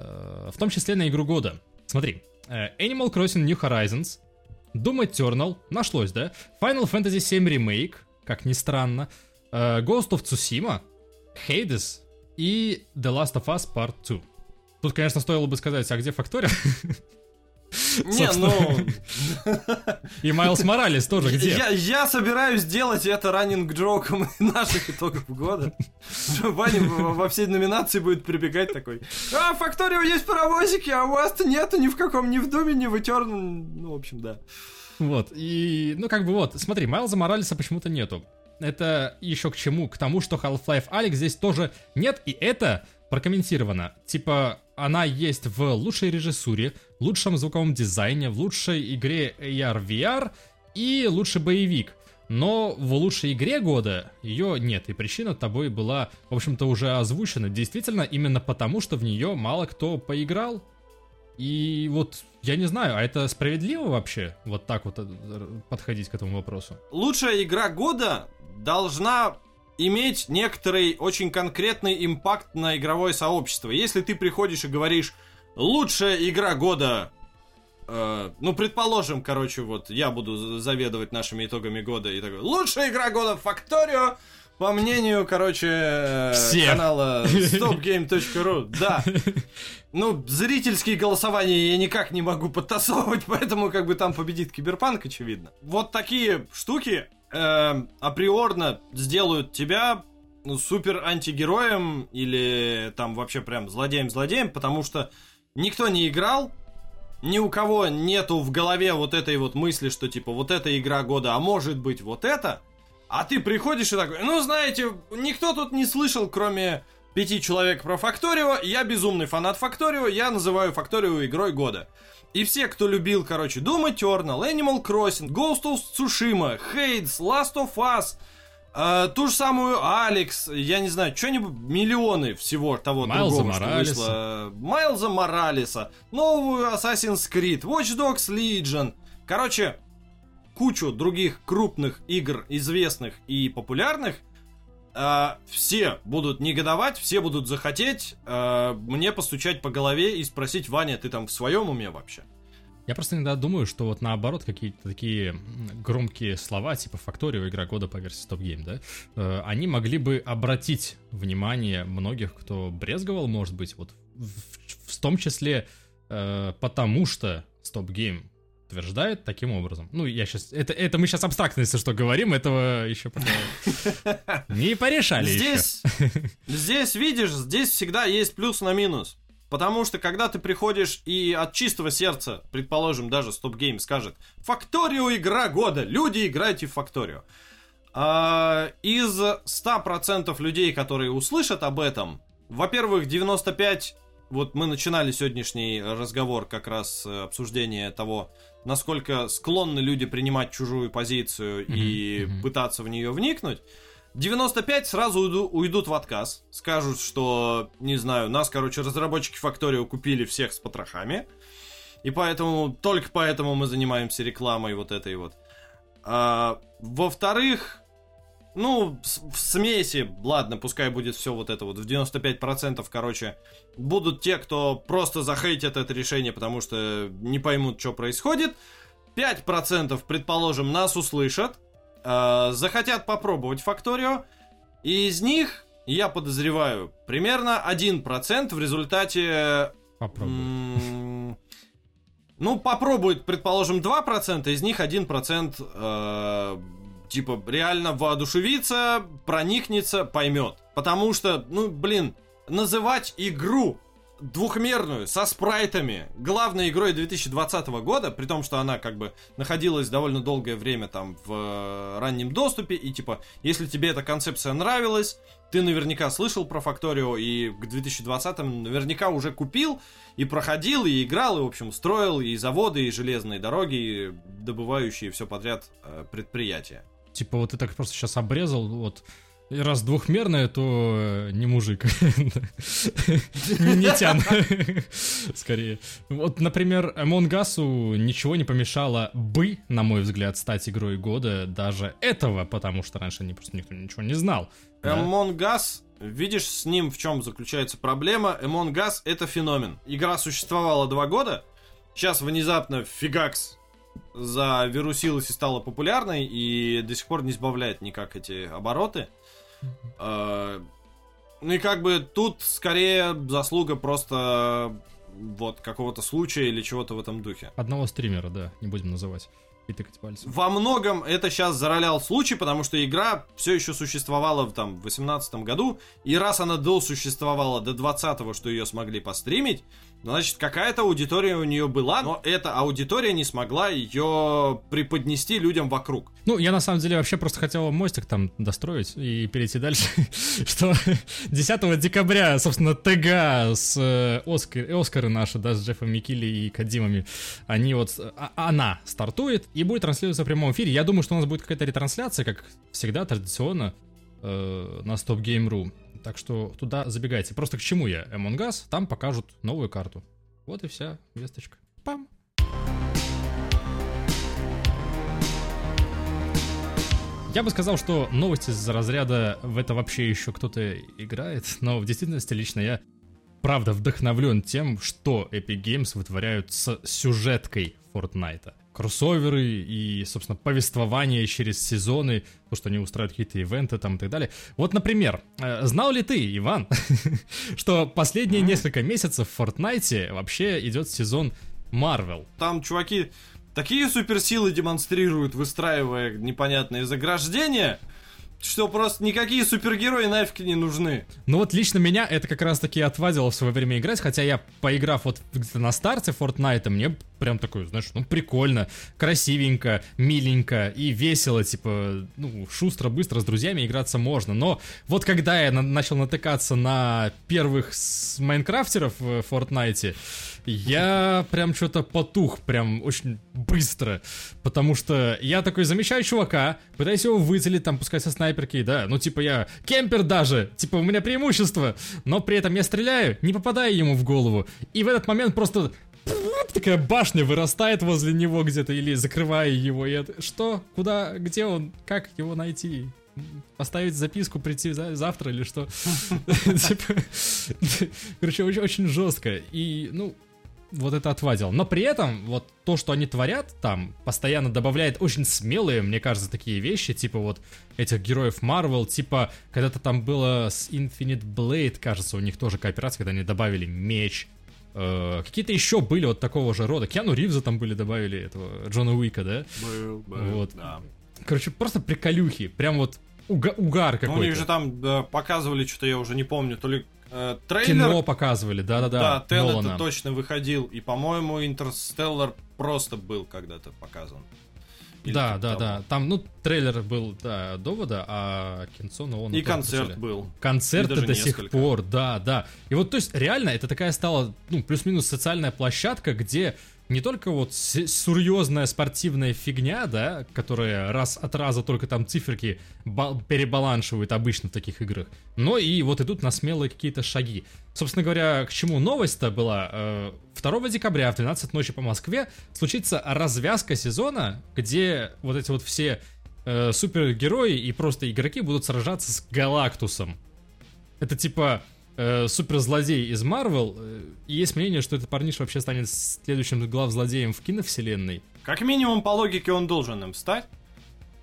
э, в том числе на игру года. Смотри, Animal Crossing New Horizons, Doom Eternal, нашлось, да? Final Fantasy VII Remake, как ни странно. Uh, Ghost of Tsushima, Hades, и The Last of Us Part 2. Тут, конечно, стоило бы сказать, а где Фактория? Не, ну... И Майлз Моралес тоже где? Я, я собираюсь сделать это раннинг джоком наших итогов года. Ваня во все номинации будет прибегать такой. А, Факторио есть паровозики, а у вас-то нету ни в каком, ни в Думе, ни в Этерн. Ну, в общем, да. Вот, и, ну, как бы вот, смотри, Майлза Моралеса почему-то нету. Это еще к чему? К тому, что Half-Life Алекс здесь тоже нет, и это прокомментировано. Типа, она есть в лучшей режиссуре, лучшем звуковом дизайне, в лучшей игре AR-VR и лучший боевик. Но в лучшей игре года ее нет, и причина тобой была, в общем-то, уже озвучена. Действительно, именно потому, что в нее мало кто поиграл. И вот, я не знаю, а это справедливо вообще, вот так вот э, подходить к этому вопросу? Лучшая игра года должна иметь некоторый очень конкретный импакт на игровое сообщество. Если ты приходишь и говоришь, лучшая игра года, э, ну, предположим, короче, вот я буду заведовать нашими итогами года и такой, лучшая игра года Факторио, по мнению, короче, э, Всех. канала stopgame.ru, да. Ну, зрительские голосования я никак не могу подтасовывать, поэтому как бы там победит Киберпанк, очевидно. Вот такие штуки э, априорно сделают тебя ну, супер антигероем или там вообще прям злодеем-злодеем, потому что никто не играл, ни у кого нету в голове вот этой вот мысли, что типа вот эта игра года, а может быть вот это, а ты приходишь и такой, ну знаете, никто тут не слышал, кроме пяти человек про Факторио, я безумный фанат Факторио, я называю Факторио игрой года. И все, кто любил, короче, Doom Eternal, Animal Crossing, Ghost of Tsushima, Hades, Last of Us, э, ту же самую Алекс, я не знаю, что-нибудь, миллионы всего того Майлза другого, что Моралеса. вышло. Майлза Моралеса, новую Assassin's Creed, Watch Dogs Legion. Короче, кучу других крупных игр, известных и популярных, э, все будут негодовать, все будут захотеть э, мне постучать по голове и спросить, Ваня, ты там в своем уме вообще? Я просто иногда думаю, что вот наоборот какие-то такие громкие слова, типа Факторио, игра года по версии Top Game, да, э, они могли бы обратить внимание многих, кто брезговал, может быть, вот в, в том числе э, потому, что Stop Game утверждает таким образом. Ну, я сейчас... Это, это мы сейчас абстрактно, если что, говорим, этого еще пока не порешали. Здесь, здесь, видишь, здесь всегда есть плюс на минус. Потому что когда ты приходишь и от чистого сердца, предположим, даже Stop Game скажет «Факторио игра года, люди играйте в Факторио». А, из 100% людей, которые услышат об этом, во-первых, 95 вот мы начинали сегодняшний разговор, как раз э, обсуждение того, насколько склонны люди принимать чужую позицию и мгм. пытаться в нее вникнуть. 95 сразу уйду- уйдут в отказ. Скажут, что, не знаю, нас, короче, разработчики Факторио купили всех с потрохами. И поэтому, только поэтому мы занимаемся рекламой вот этой вот. А, во-вторых, ну, в смеси, ладно, пускай будет все вот это вот, в 95%, короче, будут те, кто просто захейтят это решение, потому что не поймут, что происходит. 5%, предположим, нас услышат, э, захотят попробовать Факторио, и из них, я подозреваю, примерно 1% в результате. М, Ну, попробует, предположим, 2%, из них 1% э, типа реально воодушевится, проникнется, поймет. Потому что, ну, блин, называть игру двухмерную, со спрайтами, главной игрой 2020 года, при том, что она как бы находилась довольно долгое время там в э, раннем доступе, и типа, если тебе эта концепция нравилась, ты наверняка слышал про Факторио, и к 2020 наверняка уже купил, и проходил, и играл, и, в общем, строил и заводы, и железные дороги, и добывающие все подряд э, предприятия. Типа вот ты так просто сейчас обрезал, вот. И раз двухмерное, то э, не мужик. Не тян. Скорее. Вот, например, Among Us ничего не помешало бы, на мой взгляд, стать игрой года даже этого, потому что раньше просто никто ничего не знал. Among Us, видишь, с ним в чем заключается проблема? Among Us это феномен. Игра существовала два года, сейчас внезапно фигакс завирусилась и стала популярной, и до сих пор не сбавляет никак эти обороты. Э, Ну и как бы тут скорее заслуга просто вот какого-то случая или чего-то в этом духе. Одного стримера, да, не будем называть и тыкать пальцем. Во многом это сейчас заролял случай, потому что игра все еще существовала в там, 18 году, и раз она досуществовала до 20 что ее смогли постримить, Значит, какая-то аудитория у нее была, но эта аудитория не смогла ее преподнести людям вокруг. Ну, я на самом деле вообще просто хотел мостик там достроить и перейти дальше, что 10 декабря, собственно, ТГ с э, Оскар, Оскары наши, да, с Джеффом Микили и Кадимами, они вот, а, она стартует и будет транслироваться в прямом эфире. Я думаю, что у нас будет какая-то ретрансляция, как всегда, традиционно, э, на StopGame.ru. Так что туда забегайте. Просто к чему я? Among Us, там покажут новую карту. Вот и вся весточка. Пам! Я бы сказал, что новости из разряда в это вообще еще кто-то играет, но в действительности лично я правда вдохновлен тем, что Epic Games вытворяют с сюжеткой Fortnite кроссоверы и, собственно, повествование через сезоны, то, что они устраивают какие-то ивенты там и так далее. Вот, например, э, знал ли ты, Иван, что последние несколько месяцев в Fortnite вообще идет сезон Marvel? Там чуваки такие суперсилы демонстрируют, выстраивая непонятные заграждения, что просто никакие супергерои нафиг не нужны. Ну вот лично меня это как раз таки отвадило в свое время играть, хотя я, поиграв вот где-то на старте Fortnite, мне прям такой, знаешь, ну прикольно, красивенько, миленько и весело, типа, ну, шустро, быстро с друзьями играться можно. Но вот когда я на- начал натыкаться на первых майнкрафтеров в Fortnite, я прям что-то потух, прям очень быстро. Потому что я такой замечаю чувака, пытаюсь его выцелить, там, пускай со снайперки, да, ну, типа, я кемпер даже, типа, у меня преимущество, но при этом я стреляю, не попадая ему в голову. И в этот момент просто такая башня вырастает возле него где-то или закрывая его. И это, что? Куда? Где он? Как его найти? Поставить записку, прийти за, завтра или что? Типа, короче, очень, жестко. И, ну, вот это отвадил. Но при этом, вот то, что они творят там, постоянно добавляет очень смелые, мне кажется, такие вещи, типа вот этих героев Marvel, типа, когда-то там было с Infinite Blade, кажется, у них тоже кооперация, когда они добавили меч, Э, какие-то еще были вот такого же рода. Киану Ривза там были, добавили этого Джона Уика, да? Был, был, Вот. да. Короче, просто приколюхи. Прям вот уга- угар Ну, какой-то. у них же там да, показывали, что-то я уже не помню, то ли э, трейлер. Кино показывали, да-да-да. Да, Нолана. это точно выходил. И, по-моему, Интерстеллар просто был когда-то показан. Или Да, типа да, того. да. Там, ну, трейлер был, да, довода, а кинцо, ну, он... И концерт был. Концерты до сих несколько. пор, да, да. И вот, то есть, реально, это такая стала, ну, плюс-минус социальная площадка, где не только вот серьезная спортивная фигня, да, которая раз от раза только там циферки ба- перебаланшивают обычно в таких играх, но и вот идут на смелые какие-то шаги. Собственно говоря, к чему новость-то была? Э, 2 декабря в 12 ночи по Москве случится развязка сезона, где вот эти вот все э, супергерои и просто игроки будут сражаться с Галактусом. Это типа э, суперзлодей из Марвел. э, и есть мнение, что этот парниш вообще станет следующим главзлодеем в киновселенной. Как минимум, по логике, он должен им стать.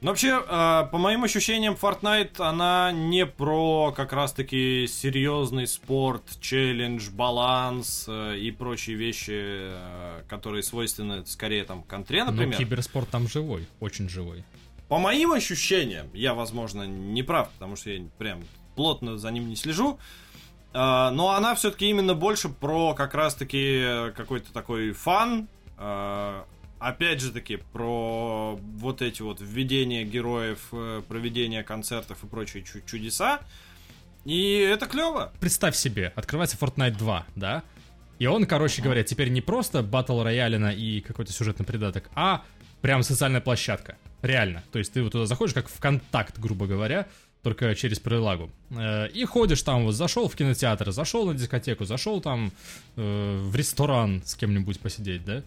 Но вообще, э, по моим ощущениям, Fortnite, она не про как раз-таки серьезный спорт, челлендж, баланс э, и прочие вещи, э, которые свойственны скорее там контре, Но например. киберспорт там живой, очень живой. По моим ощущениям, я, возможно, не прав, потому что я прям плотно за ним не слежу. А, Но она все-таки именно больше про как раз-таки какой-то такой фан. а, Опять же таки, про вот эти вот введения героев, э, проведение концертов и прочие чу- чудеса. И это клево. Представь себе, открывается Fortnite 2, да? И он, короче говоря, теперь не просто батл роялина и какой-то сюжетный придаток, а прям социальная площадка. Реально. То есть ты вот туда заходишь, как в контакт, грубо говоря, только через прилагу. Э, И ходишь там, вот зашел в кинотеатр, зашел на дискотеку, зашел там э, в ресторан с кем-нибудь посидеть, да?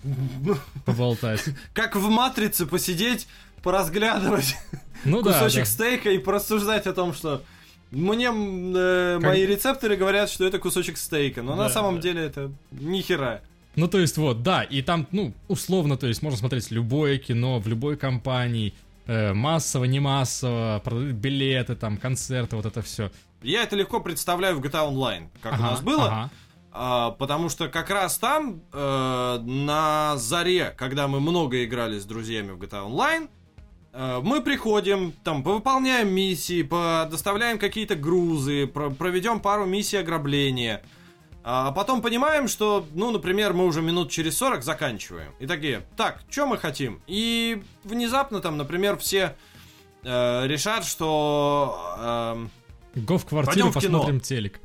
Поболтать. Как в «Матрице» посидеть, поразглядывать Ну да, кусочек да. стейка и порассуждать о том, что мне э, Как- мои рецепторы говорят, что это кусочек стейка, но на Да, самом да. деле это ни хера. Ну, то есть, вот, да, и там, ну, условно, то есть, можно смотреть любое кино в любой компании, массово, не массово, продают билеты, там, концерты, вот это все. я это легко представляю в GTA Online, как ага, у нас было. Ага. А, потому что как раз там, э, на заре, когда мы много играли с друзьями в GTA Online, э, мы приходим, там, выполняем миссии, доставляем какие-то грузы, про проведем пару миссий ограбления. А потом понимаем, что, ну, например, мы уже минут через 40 заканчиваем. И такие, так, что мы хотим? И внезапно там, например, все э, решат, что... Э, Го в квартиру, посмотрим телек.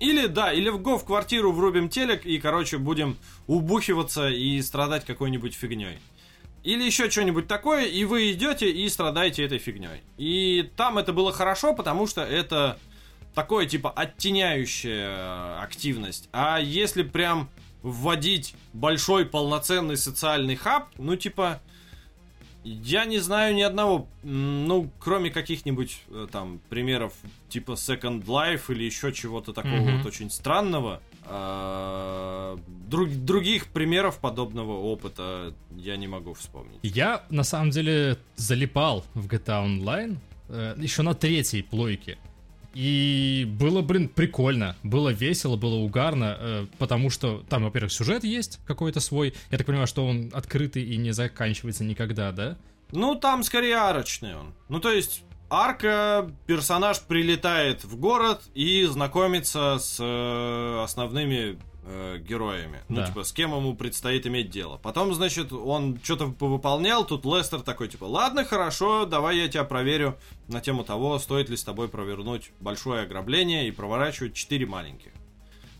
Или, да, или в Го в квартиру врубим телек и, короче, будем убухиваться и страдать какой-нибудь фигней. Или еще что-нибудь такое, и вы идете и страдаете этой фигней. И там это было хорошо, потому что это такое типа оттеняющая э, активность. А если прям вводить большой полноценный социальный хаб, ну типа я не знаю ни одного, ну, кроме каких-нибудь э, там примеров типа Second Life или еще чего-то такого mm-hmm. вот очень странного. А, друг, других примеров подобного опыта я не могу вспомнить. Я на самом деле залипал в GTA Online э, еще на третьей плойке. И было, блин, прикольно, было весело, было угарно, э, потому что там, во-первых, сюжет есть какой-то свой. Я так понимаю, что он открытый и не заканчивается никогда, да? Ну, там скорее арочный он. Ну, то есть, арка, персонаж прилетает в город и знакомится с э, основными э, героями. Ну, да. Ну, типа, с кем ему предстоит иметь дело. Потом, значит, он что-то повыполнял, тут Лестер такой, типа, ладно, хорошо, давай я тебя проверю на тему того, стоит ли с тобой провернуть большое ограбление и проворачивать четыре маленьких.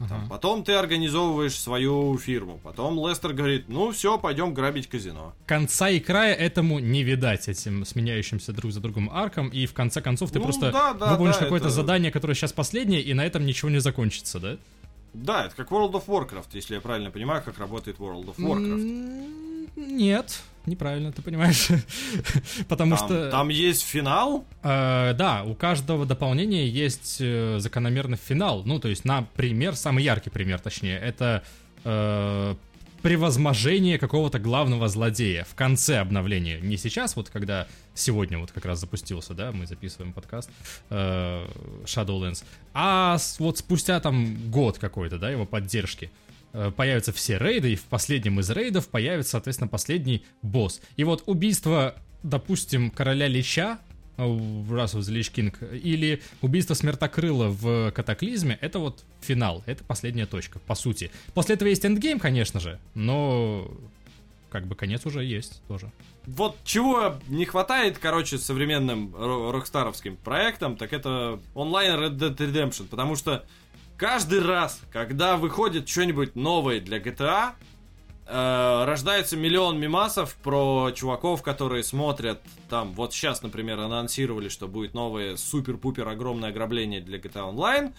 Там, потом ты организовываешь свою фирму. Потом Лестер говорит, ну все, пойдем грабить казино. Конца и края этому не видать, этим сменяющимся друг за другом аркам. И в конце концов ты ну, просто да, да, выполнишь да, какое-то это... задание, которое сейчас последнее, и на этом ничего не закончится, да? Да, это как World of Warcraft, если я правильно понимаю, как работает World of Warcraft. Нет, неправильно, ты понимаешь. Потому там, что... Там есть финал? Э, да, у каждого дополнения есть э, закономерный финал. Ну, то есть, например, самый яркий пример, точнее, это э, превозможение какого-то главного злодея в конце обновления. Не сейчас, вот когда сегодня вот как раз запустился, да, мы записываем подкаст э, Shadowlands, а вот спустя там год какой-то, да, его поддержки э, появятся все рейды, и в последнем из рейдов появится, соответственно, последний босс. И вот убийство, допустим, короля Лича раз в Lich King, или убийство Смертокрыла в Катаклизме, это вот финал, это последняя точка, по сути. После этого есть эндгейм, конечно же, но как бы конец уже есть тоже. Вот чего не хватает, короче, современным рокстаровским проектам, так это онлайн Red Dead Redemption, потому что каждый раз, когда выходит что-нибудь новое для GTA, э, рождается миллион мимасов про чуваков, которые смотрят там, вот сейчас, например, анонсировали, что будет новое супер-пупер огромное ограбление для GTA Online,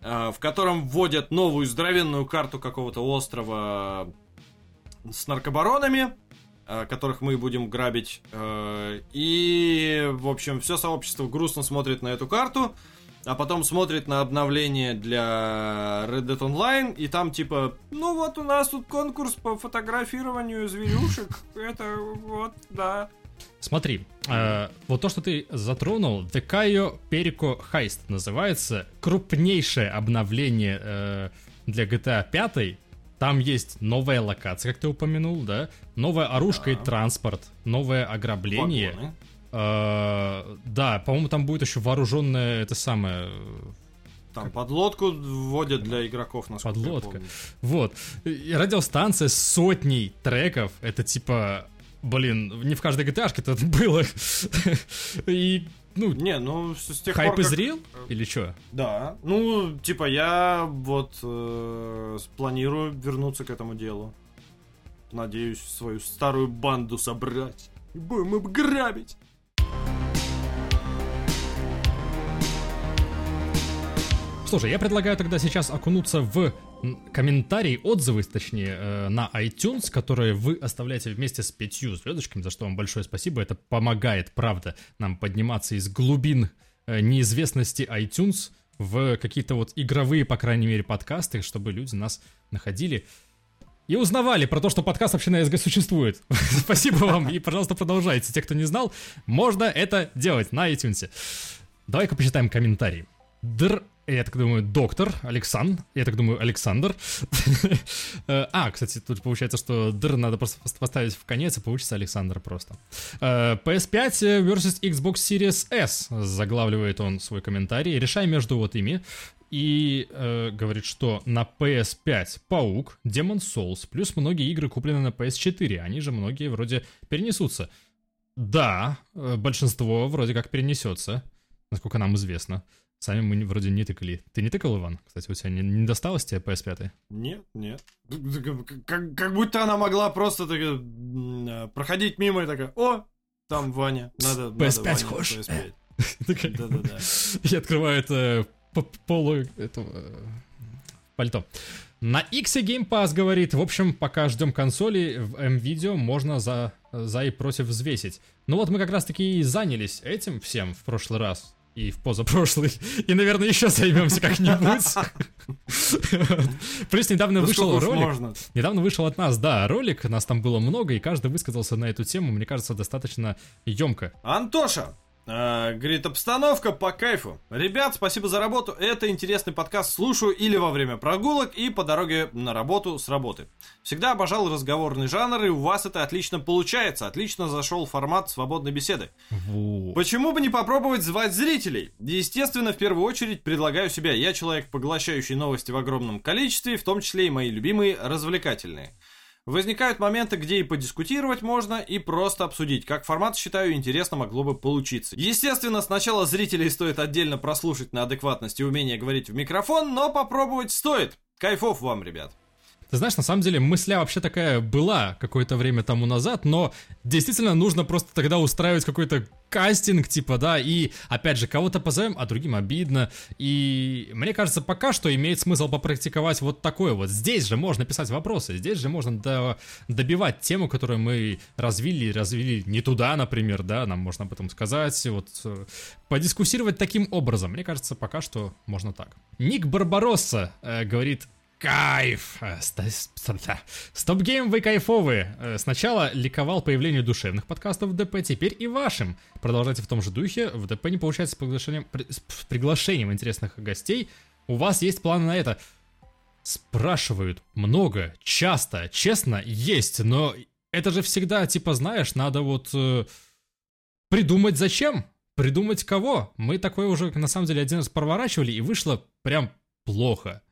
э, в котором вводят новую здоровенную карту какого-то острова с наркобаронами, э, которых мы будем грабить. И, в общем, все сообщество грустно смотрит на эту карту а потом смотрит на обновление для Red Dead Online, и там типа, ну вот у нас тут конкурс по фотографированию зверюшек, это вот, да. Смотри, э, вот то, что ты затронул, Декайо Перико Хайст называется, крупнейшее обновление э, для GTA 5, там есть новая локация, как ты упомянул, да? Новая оружка да. и транспорт, новое ограбление. Вагоны. Э, да, по-моему, там будет еще вооруженное это самое. Там как... подлодку вводят для игроков, насколько Подлодка. Вот. И радиостанция с сотней треков. Это типа. Блин, не в каждой GTA это было. И ну, не, ну с тех хайп пор, как... изрел или что? Да, ну типа я вот э, планирую вернуться к этому делу. Надеюсь свою старую банду собрать и будем их грабить. Слушай, я предлагаю тогда сейчас окунуться в комментарии, отзывы, точнее, э, на iTunes, которые вы оставляете вместе с пятью звездочками, за что вам большое спасибо. Это помогает, правда, нам подниматься из глубин э, неизвестности iTunes в какие-то вот игровые, по крайней мере, подкасты, чтобы люди нас находили и узнавали про то, что подкаст вообще на SG существует. Спасибо вам, и, пожалуйста, продолжайте. Те, кто не знал, можно это делать на iTunes. Давай-ка почитаем комментарии. Др я так думаю, доктор Александр. Я так думаю, Александр. а, кстати, тут получается, что др надо просто поставить в конец, и получится Александр просто. PS5 versus Xbox Series S. Заглавливает он свой комментарий. Решай между вот ими. И э, говорит, что на PS5 Паук, Demon Souls, плюс многие игры куплены на PS4. Они же многие вроде перенесутся. Да, большинство вроде как перенесется, насколько нам известно. Сами мы вроде не тыкали. Ты не тыкал, Иван? Кстати, у тебя не, не досталось тебе PS5? Нет, нет. Как, как будто она могла просто так, э, проходить мимо и такая, о, там Ваня, надо... PS5 надо хочешь? Да-да-да. И открывает э, полу этого э, пальто. На X Game Pass говорит, в общем, пока ждем консоли, в M-видео можно за, за и против взвесить. Ну вот мы как раз таки и занялись этим всем в прошлый раз и в позапрошлый, и, наверное, еще займемся как-нибудь. Плюс недавно вышел ролик. Недавно вышел от нас, да, ролик, нас там было много, и каждый высказался на эту тему, мне кажется, достаточно емко. Антоша, а, говорит, обстановка по кайфу. Ребят, спасибо за работу. Это интересный подкаст. Слушаю или во время прогулок, и по дороге на работу с работы. Всегда обожал разговорный жанр, и у вас это отлично получается. Отлично зашел формат свободной беседы. Вот. Почему бы не попробовать звать зрителей? Естественно, в первую очередь предлагаю себя. Я человек, поглощающий новости в огромном количестве, в том числе и мои любимые развлекательные. Возникают моменты, где и подискутировать можно, и просто обсудить. Как формат, считаю, интересно могло бы получиться. Естественно, сначала зрителей стоит отдельно прослушать на адекватность и умение говорить в микрофон, но попробовать стоит. Кайфов вам, ребят. Ты знаешь, на самом деле мысля вообще такая была какое-то время тому назад, но действительно нужно просто тогда устраивать какой-то кастинг, типа, да, и, опять же, кого-то позовем, а другим обидно, и мне кажется, пока что имеет смысл попрактиковать вот такое вот. Здесь же можно писать вопросы, здесь же можно до, добивать тему, которую мы развили, развили не туда, например, да, нам можно об этом сказать, вот, э, подискуссировать таким образом. Мне кажется, пока что можно так. Ник Барбаросса э, говорит, Кайф! Э, StopGame вы кайфовые. Э, сначала ликовал появлению душевных подкастов в ДП, теперь и вашим. Продолжайте в том же духе. В ДП не получается с приглашением, с приглашением интересных гостей. У вас есть планы на это? Спрашивают много, часто, честно, есть, но это же всегда, типа, знаешь, надо вот э, придумать зачем, придумать кого. Мы такое уже, на самом деле, один раз проворачивали, и вышло прям плохо.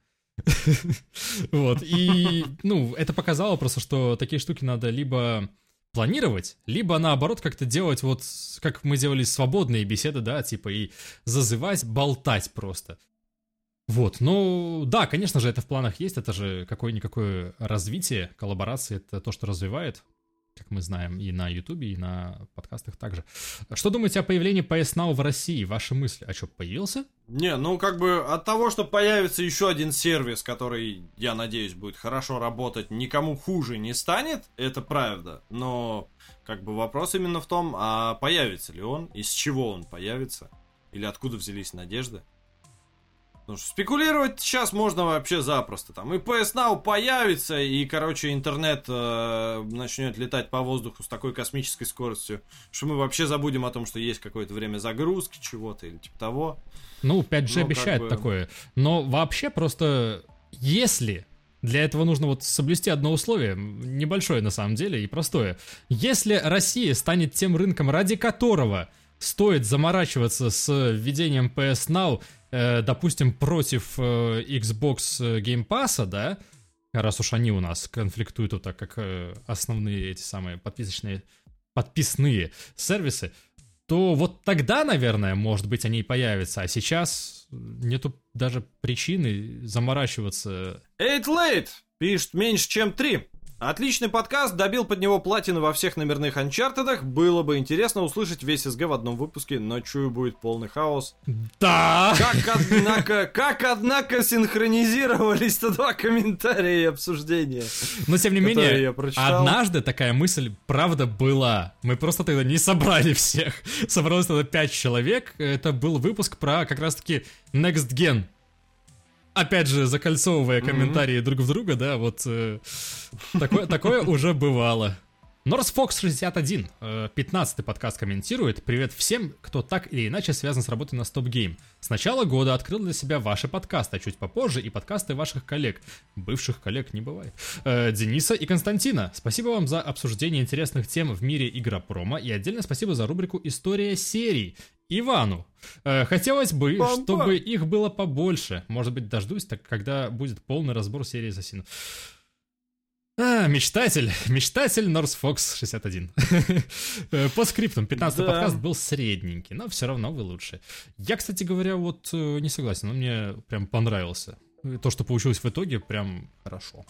Вот, и, ну, это показало просто, что такие штуки надо либо планировать, либо наоборот как-то делать вот, как мы делали свободные беседы, да, типа и зазывать, болтать просто. Вот, ну, да, конечно же, это в планах есть, это же какое-никакое развитие, коллаборации, это то, что развивает как мы знаем, и на Ютубе, и на подкастах также. Что думаете о появлении PS Now в России? Ваши мысли? А что, появился? Не, ну как бы от того, что появится еще один сервис, который, я надеюсь, будет хорошо работать, никому хуже не станет, это правда. Но как бы вопрос именно в том, а появится ли он, из чего он появится, или откуда взялись надежды. Потому что спекулировать сейчас можно вообще запросто. Там и PS Now появится, и, короче, интернет э, начнет летать по воздуху с такой космической скоростью, что мы вообще забудем о том, что есть какое-то время загрузки чего-то или типа того. Ну, 5G ну, обещает бы... такое. Но вообще просто, если для этого нужно вот соблюсти одно условие, небольшое на самом деле и простое. Если Россия станет тем рынком, ради которого стоит заморачиваться с введением PS Now, э, допустим, против э, Xbox э, Game Pass, да, раз уж они у нас конфликтуют вот так, как э, основные эти самые подписочные, подписные сервисы, то вот тогда, наверное, может быть, они и появятся, а сейчас нету даже причины заморачиваться. Eight Late пишет меньше, чем три. Отличный подкаст, добил под него платину во всех номерных анчартедах. Было бы интересно услышать весь СГ в одном выпуске, но чую, будет полный хаос. Да! Как, однако, как, однако, синхронизировались-то два комментария и обсуждения. Но, тем не менее, однажды такая мысль, правда, была. Мы просто тогда не собрали всех. Собралось тогда пять человек. Это был выпуск про как раз-таки Next Gen опять же, закольцовывая комментарии mm-hmm. друг в друга, да, вот э, такое, такое уже бывало. Норсфокс 61, 15-й подкаст комментирует. Привет всем, кто так или иначе связан с работой на Stop Game. С начала года открыл для себя ваши подкасты, а чуть попозже и подкасты ваших коллег. Бывших коллег не бывает. Э, Дениса и Константина. Спасибо вам за обсуждение интересных тем в мире игропрома и отдельно спасибо за рубрику «История серий». Ивану. Э, хотелось бы, Бомба. чтобы их было побольше. Может быть, дождусь, так когда будет полный разбор серии Ассасинов. А, мечтатель, мечтатель Норс Фокс 61. Э, По скриптам, 15 Да. подкаст был средненький, но все равно вы лучше. Я, кстати говоря, вот э, не согласен, он мне прям понравился. То, что получилось в итоге, прям хорошо.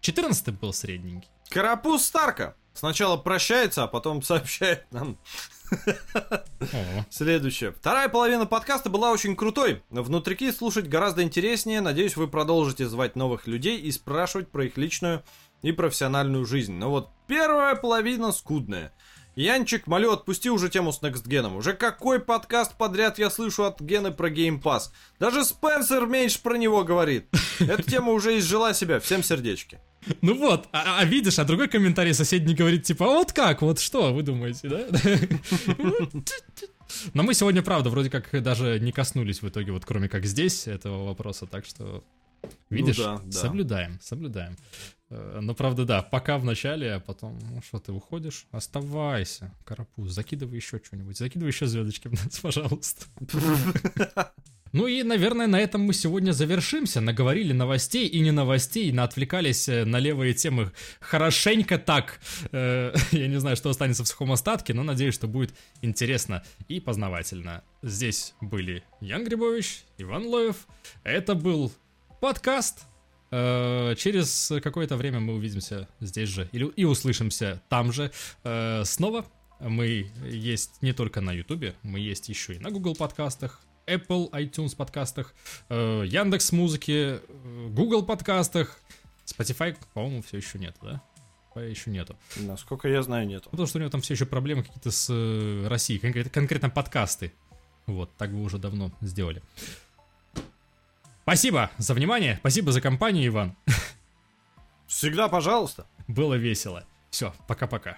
14 был средненький. Карапуз Старка сначала прощается, а потом сообщает нам следующее. Вторая половина подкаста была очень крутой. Внутрики слушать гораздо интереснее. Надеюсь, вы продолжите звать новых людей и спрашивать про их личную и профессиональную жизнь. Но вот первая половина скудная. Янчик, молю, отпусти уже тему с Next Gen. Уже какой подкаст подряд я слышу от Гены про Game Pass? Даже Спенсер меньше про него говорит. Эта тема уже изжила себя. Всем сердечки. Ну вот, а, а видишь, а другой комментарий соседний говорит, типа, «А вот как, вот что, вы думаете, да? Но мы сегодня, правда, вроде как даже не коснулись в итоге, вот кроме как здесь, этого вопроса, так что, видишь, да, да. соблюдаем, соблюдаем. Э, Но правда, да, пока в начале, а потом, ну что, ты уходишь? Оставайся, карапуз, закидывай еще что-нибудь, закидывай еще звездочки в нас, пожалуйста. Ну и, наверное, на этом мы сегодня завершимся. Наговорили новостей и не новостей, наотвлекались э, на левые темы хорошенько так. Э, Я не знаю, что останется в сухом остатке, но надеюсь, что будет интересно и познавательно. Здесь были Ян Грибович, Иван Лоев. Это был подкаст. Э, Через какое-то время мы увидимся здесь же или- и услышимся там же Э, снова. Мы есть не только на Ютубе, мы есть еще и на Google подкастах, Apple iTunes подкастах, э, Яндекс музыки, Google подкастах, Spotify, по-моему, все еще нет, да? Еще нету. Насколько я знаю, нету. Потому что у него там все еще проблемы какие-то с Россией, конкрет- конкретно подкасты. Вот, так бы уже давно сделали. Спасибо за внимание, спасибо за компанию, Иван. Всегда пожалуйста. Было весело. Все, пока-пока.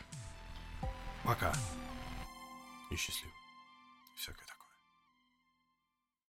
Пока. И счастливо.